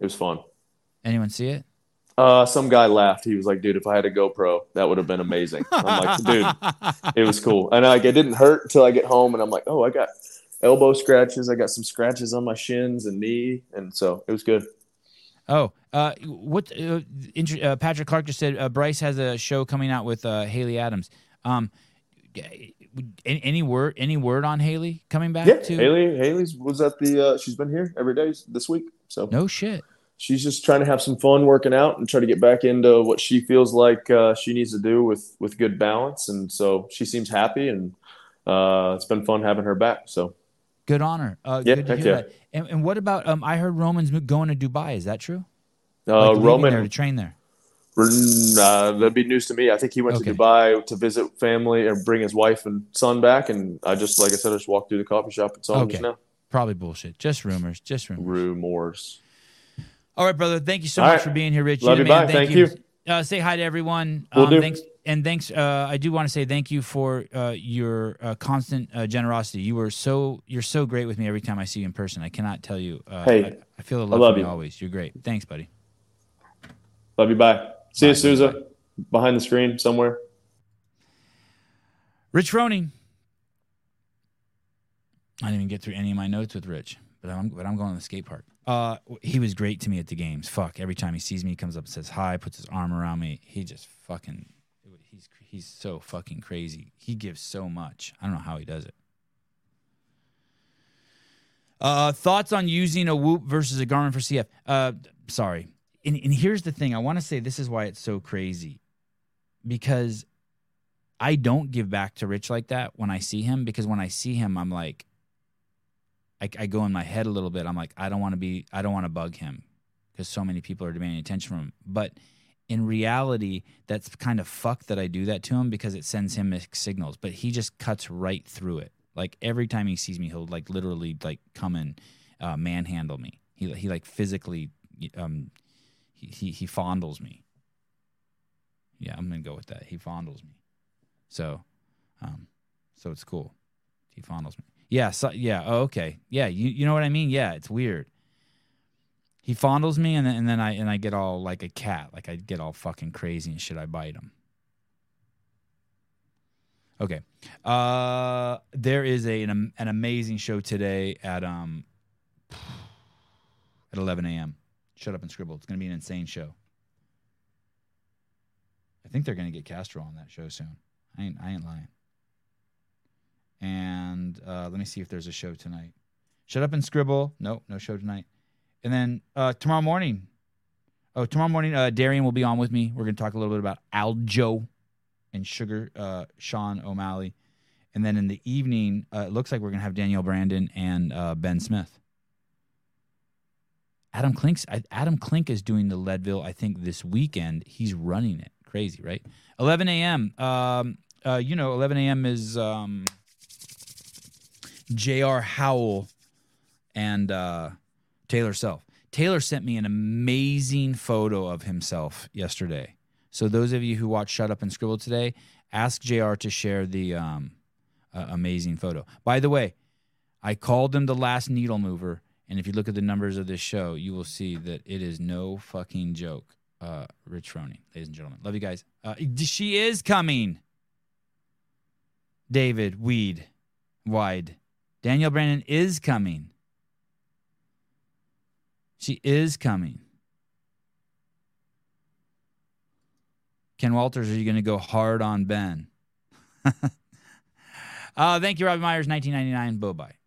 It was fun. Anyone see it? Uh, some guy laughed. He was like, "Dude, if I had a GoPro, that would have been amazing." I'm like, "Dude, it was cool." And like, it didn't hurt until I get home, and I'm like, "Oh, I got elbow scratches. I got some scratches on my shins and knee, and so it was good." Oh, uh, what? Uh, inter- uh, Patrick Clark just said uh, Bryce has a show coming out with uh, Haley Adams. Um, any, any word? Any word on Haley coming back? Yeah, to Haley. Haley's was at the. Uh, she's been here every day this week, so No shit. She's just trying to have some fun working out and try to get back into what she feels like uh, she needs to do with with good balance. And so she seems happy, and uh, it's been fun having her back. So Good honor. Uh, Yeah, good to heck hear yeah. that. And, and what about? Um, I heard Roman's going to Dubai. Is that true? uh, Like, Roman, there to train there. uh, that'd be news to me. I think he went Okay. to Dubai to visit family and bring his wife and son back. And I just, like I said, I just walked through the coffee shop and saw him Okay. just now. Probably bullshit. Just rumors. Just rumors. Rumors. All right, brother. Thank you so All much right. for being here, Rich. Love You're man. Bye. Thank, Thank you. you. Uh, say hi to everyone. Will um, do. Thanks and thanks. Uh, I do want to say thank you for uh, your uh, constant uh, generosity. You were so you're so great with me every time I see you in person. I cannot tell you. Uh, Hey, I, I feel the love, love from you you. always. You're great. Thanks, buddy. Love you. Bye. See Bye, you, Souza, behind the screen somewhere. Rich Froning. I didn't even get through any of my notes with Rich, but I'm but I'm going to the skate park. Uh, he was great to me at the games. Fuck, every time he sees me, he comes up and says hi, puts his arm around me. He just fucking, he's he's so fucking crazy. He gives so much. I don't know how he does it. Uh, thoughts on using a Whoop versus a Garmin for CF? Uh, sorry. And, and here's the thing. I want to say this is why it's so crazy, because I don't give back to Rich like that when I see him because when I see him, I'm like, I, I go in my head a little bit. I'm like, I don't want to be, I don't want to bug him because so many people are demanding attention from him. But in reality, that's kind of fuck that I do that to him because it sends him mixed signals. But he just cuts right through it. Like every time he sees me, he'll like literally like come and uh, manhandle me. He he like physically um he, he he fondles me. Yeah, I'm gonna go with that. He fondles me. So, um, so it's cool. He fondles me. Yeah, so, yeah. Oh, okay. Yeah, you you know what I mean? Yeah, it's weird. He fondles me, and then and then I and I get all like a cat, like I get all fucking crazy and shit. I bite him. Okay. Uh, there is a an, an amazing show today at um at 11 a.m. Shut up and scribble. It's gonna be an insane show. I think they're gonna get Castro on that show soon. I ain't I ain't lying. And uh, let me see if there's a show tonight. Shut up and scribble. No, no show tonight. And then uh, tomorrow morning. Oh, tomorrow morning, uh, Darian will be on with me. We're gonna talk a little bit about Aljo and Sugar uh, Sean O'Malley. And then in the evening, uh, it looks like we're going to have Danielle Brandon and uh, Ben Smith. Adam Klink's Adam Klink is doing the Leadville. I think this weekend he's running it. Crazy, right? 11 a.m. Um, uh, you know, 11 a.m. is um, J.R. Howell and uh, Taylor Self. Taylor sent me an amazing photo of himself yesterday. So those of you who watch Shut Up and Scribble today, ask Jr. to share the um, uh, amazing photo. By the way, I called him the last needle mover, and if you look at the numbers of this show, you will see that it is no fucking joke. Uh, Rich Froning, ladies and gentlemen, love you guys. Uh, she is coming. David Weed, wide. Danielle Brandon is coming. She is coming. Ken Walters, are you going to go hard on Ben? uh, thank you, Robbie Myers, 1999. Bye bye.